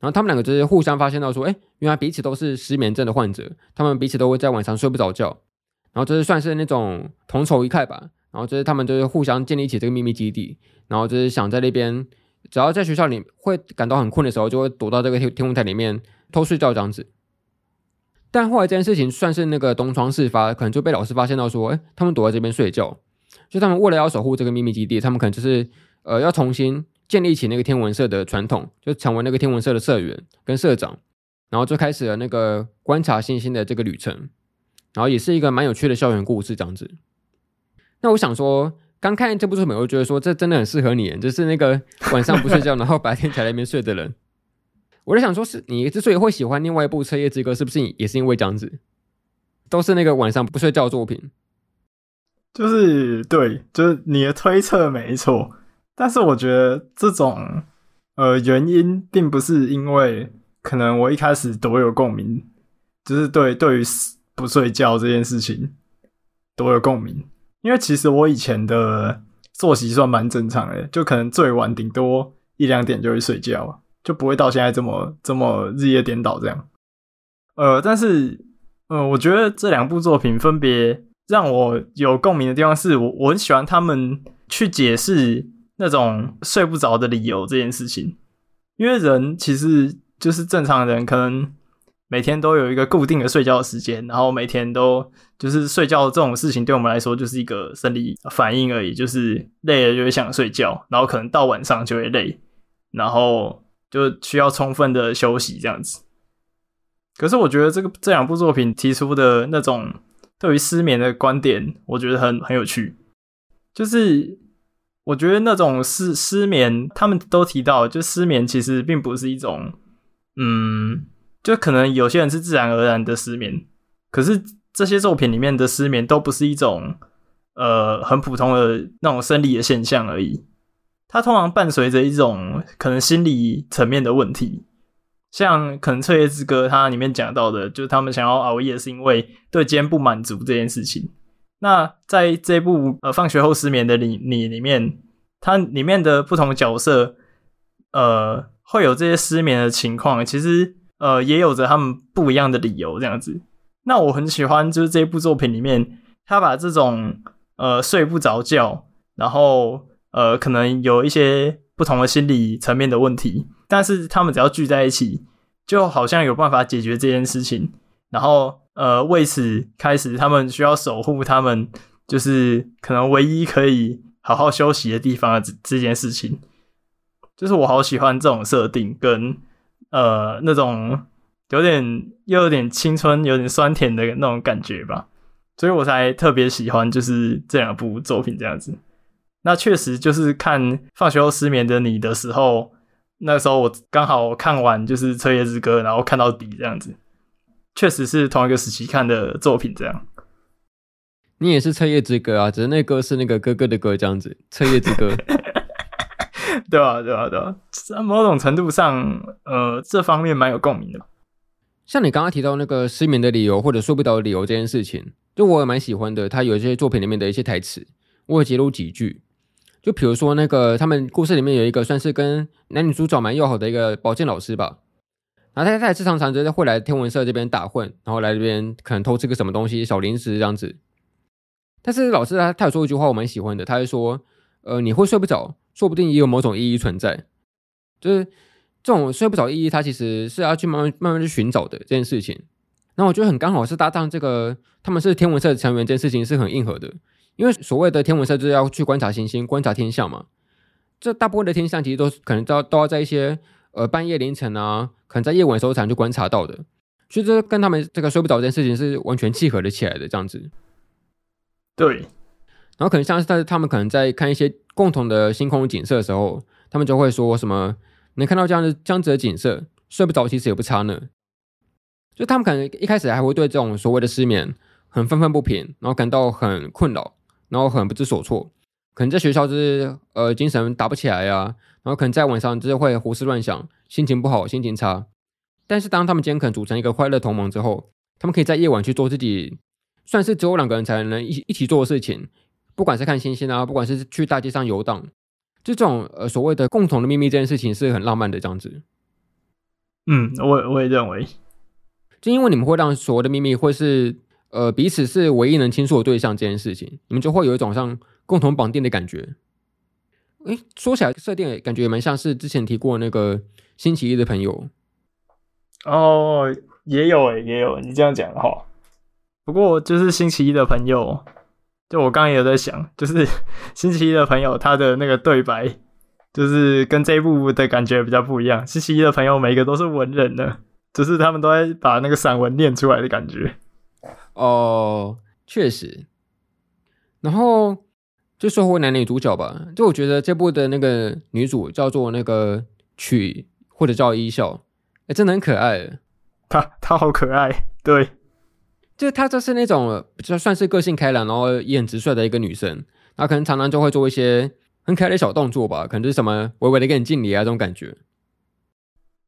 然后他们两个就是互相发现到说，哎，原来彼此都是失眠症的患者，他们彼此都会在晚上睡不着觉，然后这是算是那种同仇一忾吧。然后就是他们就是互相建立起这个秘密基地，然后就是想在那边，只要在学校里会感到很困的时候，就会躲到这个天天文台里面偷睡觉这样子。但后来这件事情算是那个东窗事发，可能就被老师发现到说，哎，他们躲在这边睡觉，就他们为了要守护这个秘密基地，他们可能就是呃要重新建立起那个天文社的传统，就成为那个天文社的社员跟社长，然后就开始了那个观察星星的这个旅程，然后也是一个蛮有趣的校园故事这样子。那我想说，刚看这部作品，我就觉得说这真的很适合你，就是那个晚上不睡觉，然后白天才在那边睡的人。我就想说，是你之所以会喜欢另外一部《彻夜之歌》，是不是也是因为这样子？都是那个晚上不睡觉的作品。就是对，就是你的推测没错，但是我觉得这种呃原因，并不是因为可能我一开始多有共鸣，就是对对于不睡觉这件事情多有共鸣。因为其实我以前的作息算蛮正常的，就可能最晚顶多一两点就会睡觉，就不会到现在这么这么日夜颠倒这样。呃，但是呃，我觉得这两部作品分别让我有共鸣的地方是，我我很喜欢他们去解释那种睡不着的理由这件事情，因为人其实就是正常人，可能。每天都有一个固定的睡觉的时间，然后每天都就是睡觉这种事情，对我们来说就是一个生理反应而已，就是累了就会想睡觉，然后可能到晚上就会累，然后就需要充分的休息这样子。可是我觉得这个这两部作品提出的那种对于失眠的观点，我觉得很很有趣。就是我觉得那种失失眠，他们都提到，就失眠其实并不是一种，嗯。就可能有些人是自然而然的失眠，可是这些作品里面的失眠都不是一种呃很普通的那种生理的现象而已，它通常伴随着一种可能心理层面的问题，像可能《彻夜之歌》它里面讲到的，就是他们想要熬夜是因为对今天不满足这件事情。那在这部呃放学后失眠的里你里面，它里面的不同角色呃会有这些失眠的情况，其实。呃，也有着他们不一样的理由，这样子。那我很喜欢，就是这部作品里面，他把这种呃睡不着觉，然后呃可能有一些不同的心理层面的问题，但是他们只要聚在一起，就好像有办法解决这件事情。然后呃为此开始，他们需要守护他们，就是可能唯一可以好好休息的地方的这这件事情，就是我好喜欢这种设定跟。呃，那种有点又有点青春、有点酸甜的那种感觉吧，所以我才特别喜欢就是这两部作品这样子。那确实就是看《放学后失眠的你》的时候，那时候我刚好看完就是《彻夜之歌》，然后看到底这样子，确实是同一个时期看的作品这样。你也是《彻夜之歌》啊，只是那歌是那个哥哥的歌这样子，《彻夜之歌》。对啊，对啊，对啊，在某种程度上，呃，这方面蛮有共鸣的。像你刚刚提到那个失眠的理由或者睡不着的理由这件事情，就我也蛮喜欢的。他有一些作品里面的一些台词，我会截录几句。就比如说那个他们故事里面有一个算是跟男女主角蛮要好的一个保健老师吧，然后他他也常常就是会来天文社这边打混，然后来这边可能偷吃个什么东西小零食这样子。但是老师他他有说一句话我蛮喜欢的，他就说，呃，你会睡不着。说不定也有某种意义存在，就是这种睡不着意义，它其实是要去慢慢慢慢去寻找的这件事情。那我觉得很刚好是搭档这个他们是天文社的成员这件事情是很硬核的，因为所谓的天文社就是要去观察行星、观察天象嘛。这大部分的天象其实都可能都要都要在一些呃半夜凌晨啊，可能在夜晚的时候才能去观察到的，所以这跟他们这个睡不着这件事情是完全契合的起来的这样子。对。然后可能像是在他们可能在看一些共同的星空景色的时候，他们就会说什么：“能看到这样的这样子的景色，睡不着其实也不差呢。”就他们可能一开始还会对这种所谓的失眠很愤愤不平，然后感到很困扰，然后很不知所措。可能在学校就是呃精神打不起来呀、啊，然后可能在晚上就是会胡思乱想，心情不好，心情差。但是当他们今天可能组成一个快乐同盟之后，他们可以在夜晚去做自己算是只有两个人才能一起一起做的事情。不管是看星星啊，不管是去大街上游荡，就这种呃所谓的共同的秘密这件事情是很浪漫的这样子。嗯，我我也认为，就因为你们会让所谓的秘密会是呃彼此是唯一能倾诉的对象这件事情，你们就会有一种像共同绑定的感觉。诶，说起来设定感觉也蛮像是之前提过那个星期一的朋友。哦，也有诶，也有。你这样讲的话，不过就是星期一的朋友，就我刚刚也有在想，就是 星期一的朋友他的那个对白，就是跟这一部的感觉比较不一样。星期一的朋友每个都是文人呢，只、就是他们都在把那个散文念出来的感觉。哦，确实。然后就说回男女主角吧，就我觉得这部的那个女主叫做那个曲，或者叫一笑。哎，真的很可爱。她她好可爱，对，就她就是那种就算是个性开朗，然后也很直率的一个女生。她可能常常就会做一些很可爱的小动作吧，可能就是什么微微的跟你敬礼啊这种感觉。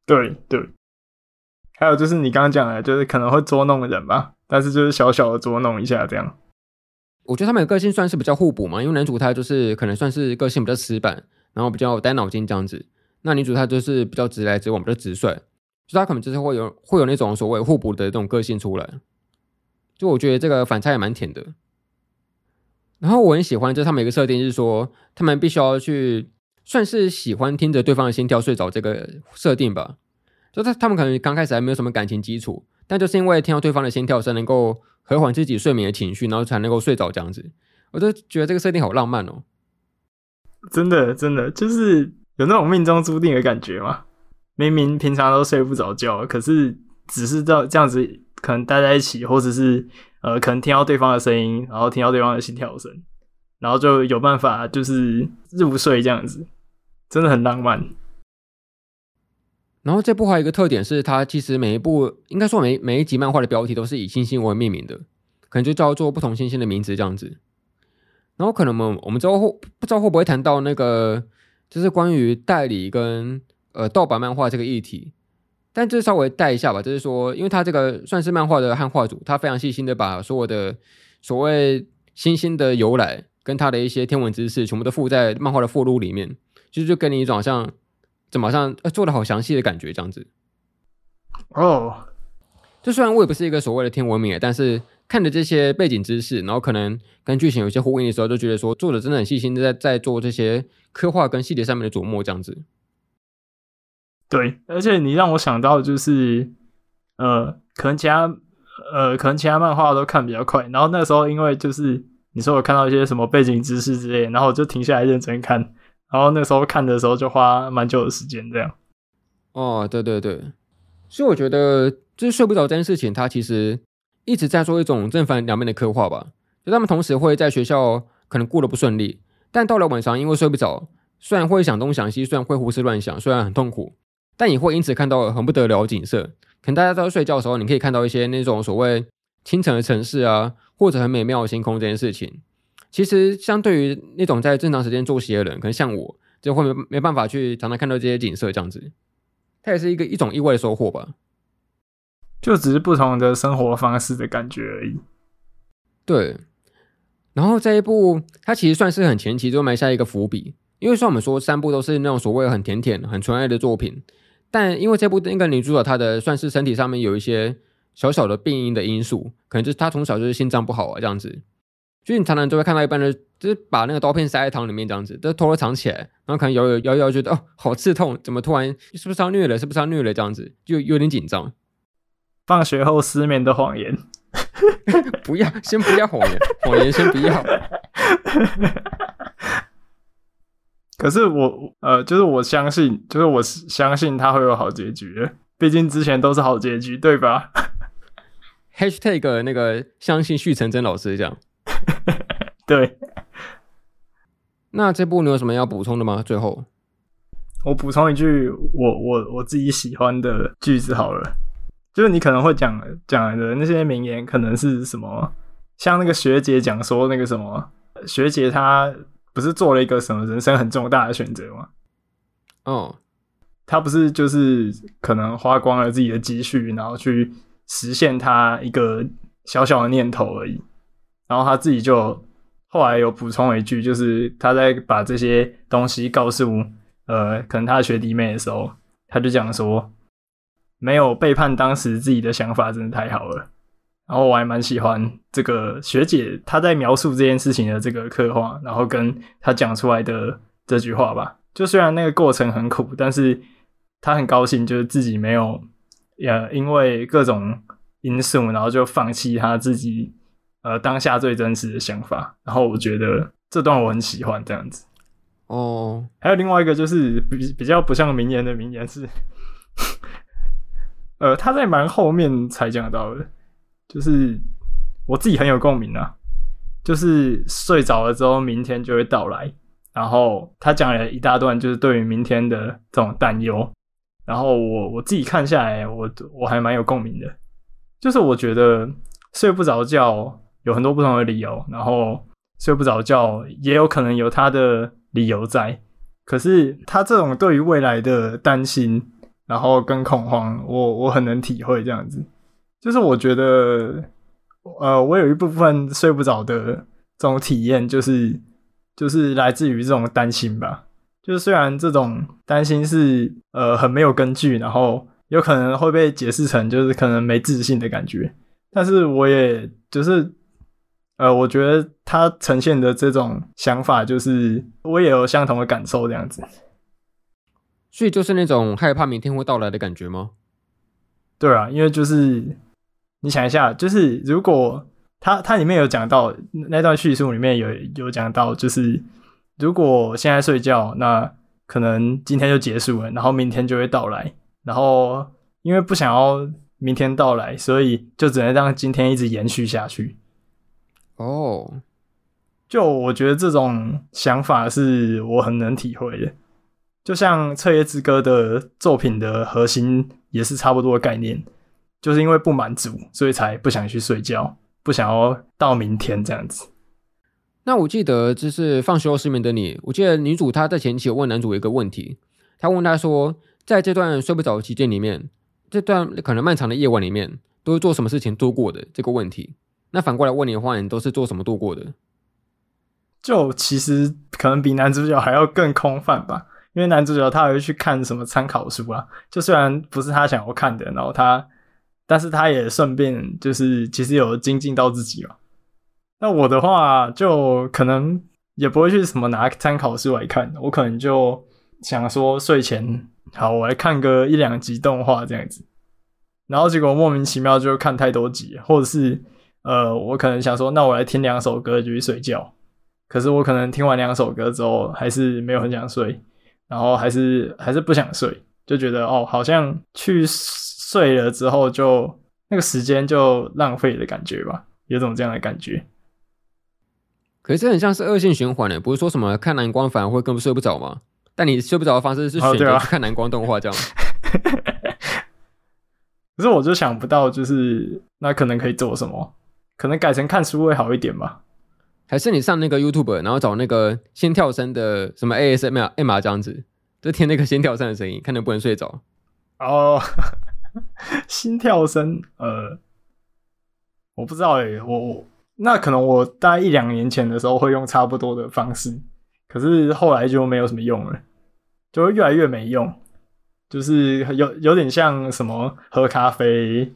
对对，还有就是你刚刚讲的，就是可能会捉弄人吧，但是就是小小的捉弄一下这样。我觉得他们的个性算是比较互补嘛，因为男主他就是可能算是个性比较死板，然后比较呆脑筋这样子。那女主她就是比较直来直往，比较直率。就他可能就是会有会有那种所谓互补的这种个性出来，就我觉得这个反差也蛮甜的。然后我很喜欢，就是他们一个设定是说，他们必须要去算是喜欢听着对方的心跳睡着这个设定吧。就他他们可能刚开始还没有什么感情基础，但就是因为听到对方的心跳声，能够和缓自己睡眠的情绪，然后才能够睡着这样子。我就觉得这个设定好浪漫哦。真的真的就是有那种命中注定的感觉嘛。明明平常都睡不着觉，可是只是这这样子，可能待在一起，或者是呃，可能听到对方的声音，然后听到对方的心跳声，然后就有办法就是入睡这样子，真的很浪漫。然后这部还有一个特点是，它其实每一部应该说每每一集漫画的标题都是以星星为命名的，可能就叫做不同星星的名字这样子。然后可能我们我们之后不知道会不会谈到那个，就是关于代理跟。呃，盗版漫画这个议题，但这稍微带一下吧，就是说，因为他这个算是漫画的汉化组，他非常细心的把所有的所谓星星的由来跟他的一些天文知识，全部都附在漫画的附录里面，其实就给你一种好像怎么好像呃做的好详细的感觉这样子。哦，就虽然我也不是一个所谓的天文迷，但是看着这些背景知识，然后可能跟剧情有些呼应的时候，就觉得说作者真的很细心的在在做这些刻画跟细节上面的琢磨这样子。对，而且你让我想到就是，呃，可能其他，呃，可能其他漫画都看比较快，然后那时候因为就是你说我看到一些什么背景知识之类，然后我就停下来认真看，然后那时候看的时候就花蛮久的时间这样。哦，对对对，所以我觉得就是睡不着这件事情，它其实一直在做一种正反两面的刻画吧。就他们同时会在学校可能过得不顺利，但到了晚上因为睡不着，虽然会想东想西，虽然会胡思乱想，虽然很痛苦。但也会因此看到很不得了的景色。可能大家在睡觉的时候，你可以看到一些那种所谓清晨的城市啊，或者很美妙的星空这件事情。其实相对于那种在正常时间作息的人，可能像我，就会没没办法去常常看到这些景色这样子。它也是一个一种意外的收获吧。就只是不同的生活方式的感觉而已。对。然后这一部，它其实算是很前期就埋下一个伏笔，因为说我们说三部都是那种所谓很甜甜、很纯爱的作品。但因为这部那个女主角她的算是身体上面有一些小小的病因的因素，可能就是她从小就是心脏不好啊这样子，所以你常常就会看到一般人就是把那个刀片塞在汤里面这样子，都偷偷藏起来，然后可能摇摇摇摇觉得哦好刺痛，怎么突然是不是要虐了？是不是要虐了？这样子就 有点紧张。放学后失眠的谎言，不要，先不要谎言，谎言先不要。可是我呃，就是我相信，就是我相信他会有好结局的，毕竟之前都是好结局，对吧？Hashtag 那个相信旭成真老师这样，对。那这部你有什么要补充的吗？最后，我补充一句，我我我自己喜欢的句子好了，就是你可能会讲讲的那些名言，可能是什么，像那个学姐讲说那个什么，学姐她。不是做了一个什么人生很重大的选择吗？哦，她不是就是可能花光了自己的积蓄，然后去实现她一个小小的念头而已。然后他自己就后来有补充一句，就是他在把这些东西告诉呃，可能他的学弟妹的时候，他就讲说，没有背叛当时自己的想法，真的太好了。然后我还蛮喜欢这个学姐她在描述这件事情的这个刻画，然后跟她讲出来的这句话吧。就虽然那个过程很苦，但是她很高兴，就是自己没有呃因为各种因素，然后就放弃她自己呃当下最真实的想法。然后我觉得这段我很喜欢这样子。哦，还有另外一个就是比比较不像名言的名言是，呃，他在蛮后面才讲到的。就是我自己很有共鸣啊，就是睡着了之后，明天就会到来。然后他讲了一大段，就是对于明天的这种担忧。然后我我自己看下来，我我还蛮有共鸣的。就是我觉得睡不着觉有很多不同的理由，然后睡不着觉也有可能有他的理由在。可是他这种对于未来的担心，然后跟恐慌，我我很能体会这样子。就是我觉得，呃，我有一部分睡不着的这种体验，就是就是来自于这种担心吧。就是虽然这种担心是呃很没有根据，然后有可能会被解释成就是可能没自信的感觉，但是我也就是呃，我觉得他呈现的这种想法，就是我也有相同的感受这样子。所以就是那种害怕明天会到来的感觉吗？对啊，因为就是。你想一下，就是如果他他里面有讲到那段叙述里面有有讲到，就是如果现在睡觉，那可能今天就结束了，然后明天就会到来，然后因为不想要明天到来，所以就只能让今天一直延续下去。哦，就我觉得这种想法是我很能体会的，就像彻夜之歌的作品的核心也是差不多的概念。就是因为不满足，所以才不想去睡觉，不想要到明天这样子。那我记得就是放学后失眠的你，我记得女主她在前期有问男主一个问题，她问他说，在这段睡不着的期间里面，这段可能漫长的夜晚里面，都是做什么事情度过的这个问题。那反过来问你的话，你都是做什么度过的？就其实可能比男主角还要更空泛吧，因为男主角他还会去看什么参考书啊，就虽然不是他想要看的，然后他。但是他也顺便就是其实有精进到自己嘛。那我的话就可能也不会去什么拿参考书来看，我可能就想说睡前好，我来看个一两集动画这样子。然后结果莫名其妙就看太多集，或者是呃，我可能想说，那我来听两首歌就去睡觉。可是我可能听完两首歌之后，还是没有很想睡，然后还是还是不想睡，就觉得哦，好像去。睡了之后就那个时间就浪费的感觉吧，有种这样的感觉。可是这很像是恶性循环的，不是说什么看蓝光反而会更睡不着吗？但你睡不着的方式是选择看蓝光动画这样。哦啊、可是我就想不到，就是那可能可以做什么？可能改成看书会好一点吧？还是你上那个 YouTube，然后找那个心跳声的什么 ASMR 这样子，就听那个心跳声的声音，看能不能睡着。哦。心跳声，呃，我不知道诶、欸，我我那可能我大概一两年前的时候会用差不多的方式，可是后来就没有什么用了，就会越来越没用，就是有有点像什么喝咖啡，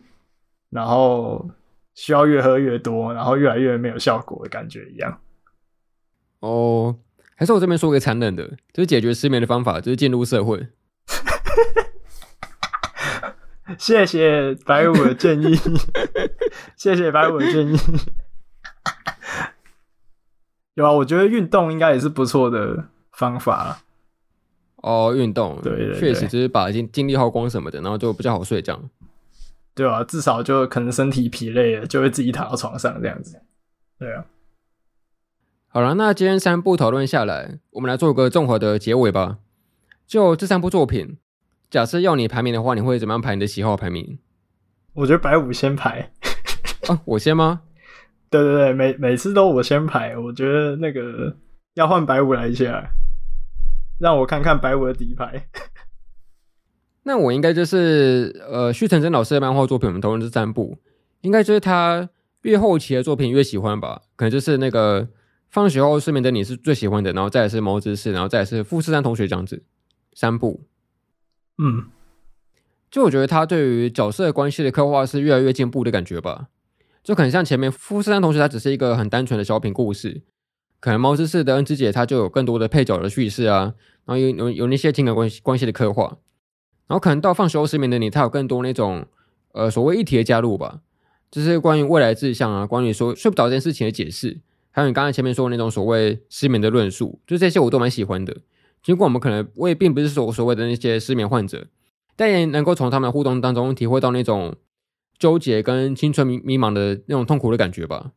然后需要越喝越多，然后越来越没有效果的感觉一样。哦，还是我这边说个残忍的，就是解决失眠的方法，就是进入社会。谢谢白五的建议，谢谢白五的建议。有啊，我觉得运动应该也是不错的方法。哦，运动，对确实就是把精精力耗光什么的，然后就比较好睡这样。对啊，至少就可能身体疲累了，就会自己躺到床上这样子。对啊。好了，那今天三部讨论下来，我们来做个综合的结尾吧。就这三部作品。假设要你排名的话，你会怎么样排你的喜好排名？我觉得白五先排。啊，我先吗？对对对，每每次都我先排。我觉得那个要换白五来一下，让我看看白五的底牌。那我应该就是呃，徐成真老师的漫画作品，我们讨论这三部，应该就是他越后期的作品越喜欢吧？可能就是那个放学后失眠的你是最喜欢的，然后再来是猫之士，然后再来是富士山同学这样子三部。嗯，就我觉得他对于角色关系的刻画是越来越进步的感觉吧。就可能像前面富士山同学，他只是一个很单纯的小品故事，可能猫之寺的恩之姐，她就有更多的配角的叙事啊，然后有有有那些情感关系关系的刻画，然后可能到放学后失眠的你，他有更多那种呃所谓议题的加入吧，就是关于未来志向啊，关于说睡不着这件事情的解释，还有你刚才前面说的那种所谓失眠的论述，就这些我都蛮喜欢的。尽管我们可能我也并不是所所谓的那些失眠患者，但也能够从他们的互动当中体会到那种纠结跟青春迷迷茫的那种痛苦的感觉吧。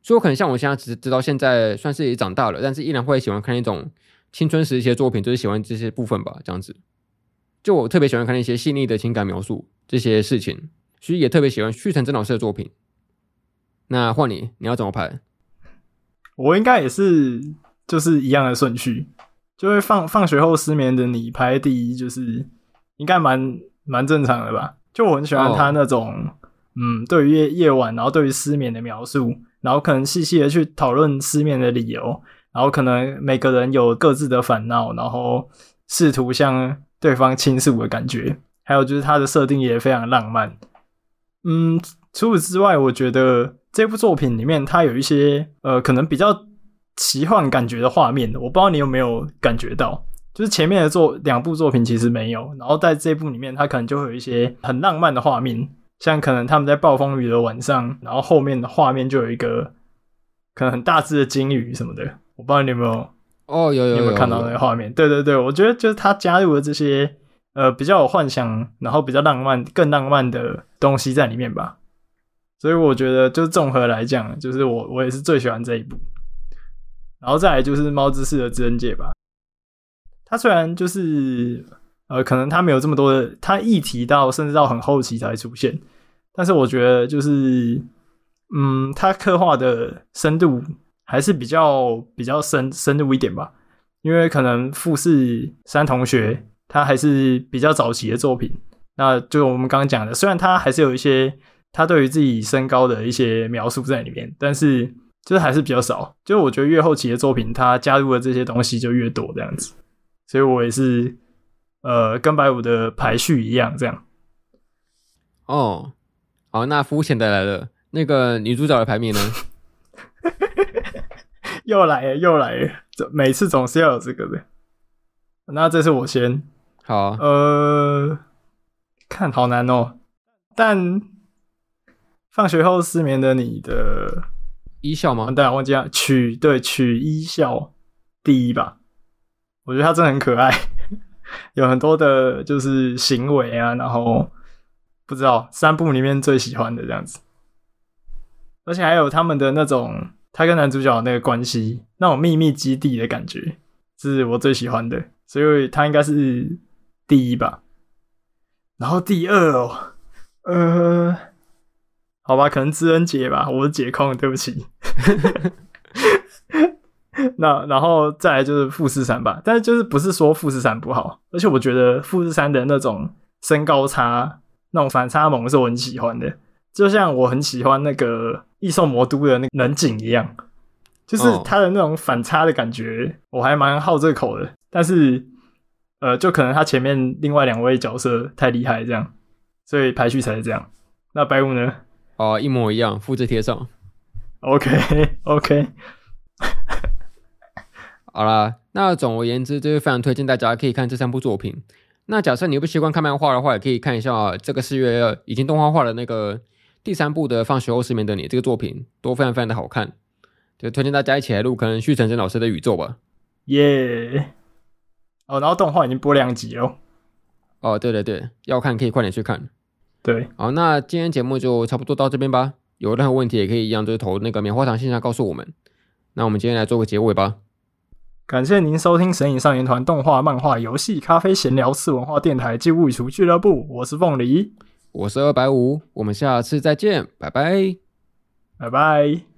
所以，我可能像我现在直直到现在算是也长大了，但是依然会喜欢看那种青春时期的作品，就是喜欢这些部分吧。这样子，就我特别喜欢看那些细腻的情感描述这些事情，所以也特别喜欢旭成真老师的作品。那换你，你要怎么排？我应该也是就是一样的顺序。就会放放学后失眠的你排第一，就是应该蛮蛮正常的吧？就我很喜欢他那种，嗯，对于夜晚，然后对于失眠的描述，然后可能细细的去讨论失眠的理由，然后可能每个人有各自的烦恼，然后试图向对方倾诉的感觉。还有就是他的设定也非常浪漫。嗯，除此之外，我觉得这部作品里面它有一些呃，可能比较。奇幻感觉的画面，我不知道你有没有感觉到，就是前面的作两部作品其实没有，然后在这部里面，它可能就会有一些很浪漫的画面，像可能他们在暴风雨的晚上，然后后面的画面就有一个可能很大只的鲸鱼什么的，我不知道你有没有哦，有有有，有没有看到那个画面？对对对，我觉得就是他加入了这些呃比较有幻想，然后比较浪漫、更浪漫的东西在里面吧，所以我觉得就综合来讲，就是我我也是最喜欢这一部。然后再来就是猫之士的知恩界吧，它虽然就是呃，可能它没有这么多的，它一提到甚至到很后期才出现，但是我觉得就是，嗯，它刻画的深度还是比较比较深深入一点吧，因为可能富士山同学他还是比较早期的作品，那就我们刚刚讲的，虽然他还是有一些他对于自己身高的一些描述在里面，但是。就是还是比较少，就是我觉得越后期的作品，他加入的这些东西就越多这样子，所以我也是呃跟白五的排序一样这样。哦，好，那肤浅的来了，那个女主角的排名呢？又来了，又来了，每次总是要有这个的。那这次我先，好啊，呃，看好难哦，但放学后失眠的你的。一校吗？对啊，忘记了。取对取一校第一吧，我觉得他真的很可爱，有很多的就是行为啊，然后不知道三部里面最喜欢的这样子，而且还有他们的那种他跟男主角那个关系，那种秘密基地的感觉，是我最喜欢的，所以他应该是第一吧。然后第二哦，呃。好吧，可能知恩姐吧，我是解控，对不起。那然后再来就是富士山吧，但是就是不是说富士山不好，而且我觉得富士山的那种身高差、那种反差萌是我很喜欢的，就像我很喜欢那个异兽魔都的那个能景一样，就是他的那种反差的感觉，我还蛮好这口的。但是呃，就可能他前面另外两位角色太厉害，这样，所以排序才是这样。那白五呢？哦，一模一样，复制贴上。OK OK，好啦，那总而言之，就是非常推荐大家可以看这三部作品。那假设你又不习惯看漫画的话，也可以看一下这个四月已经动画化的那个第三部的《放学后失眠的你》这个作品，都非常非常的好看。就推荐大家一起来入坑旭成真老师的宇宙吧。耶、yeah！哦，然后动画已经播两集了。哦，对对对，要看可以快点去看。对，好，那今天节目就差不多到这边吧。有任何问题也可以一样，就是投那个棉花糖信箱告诉我们。那我们今天来做个结尾吧。感谢您收听神影少年团动画、漫画、游戏、咖啡、闲聊、次文化电台及物语厨俱乐部。我是凤梨，我是二百五，我们下次再见，拜拜，拜拜。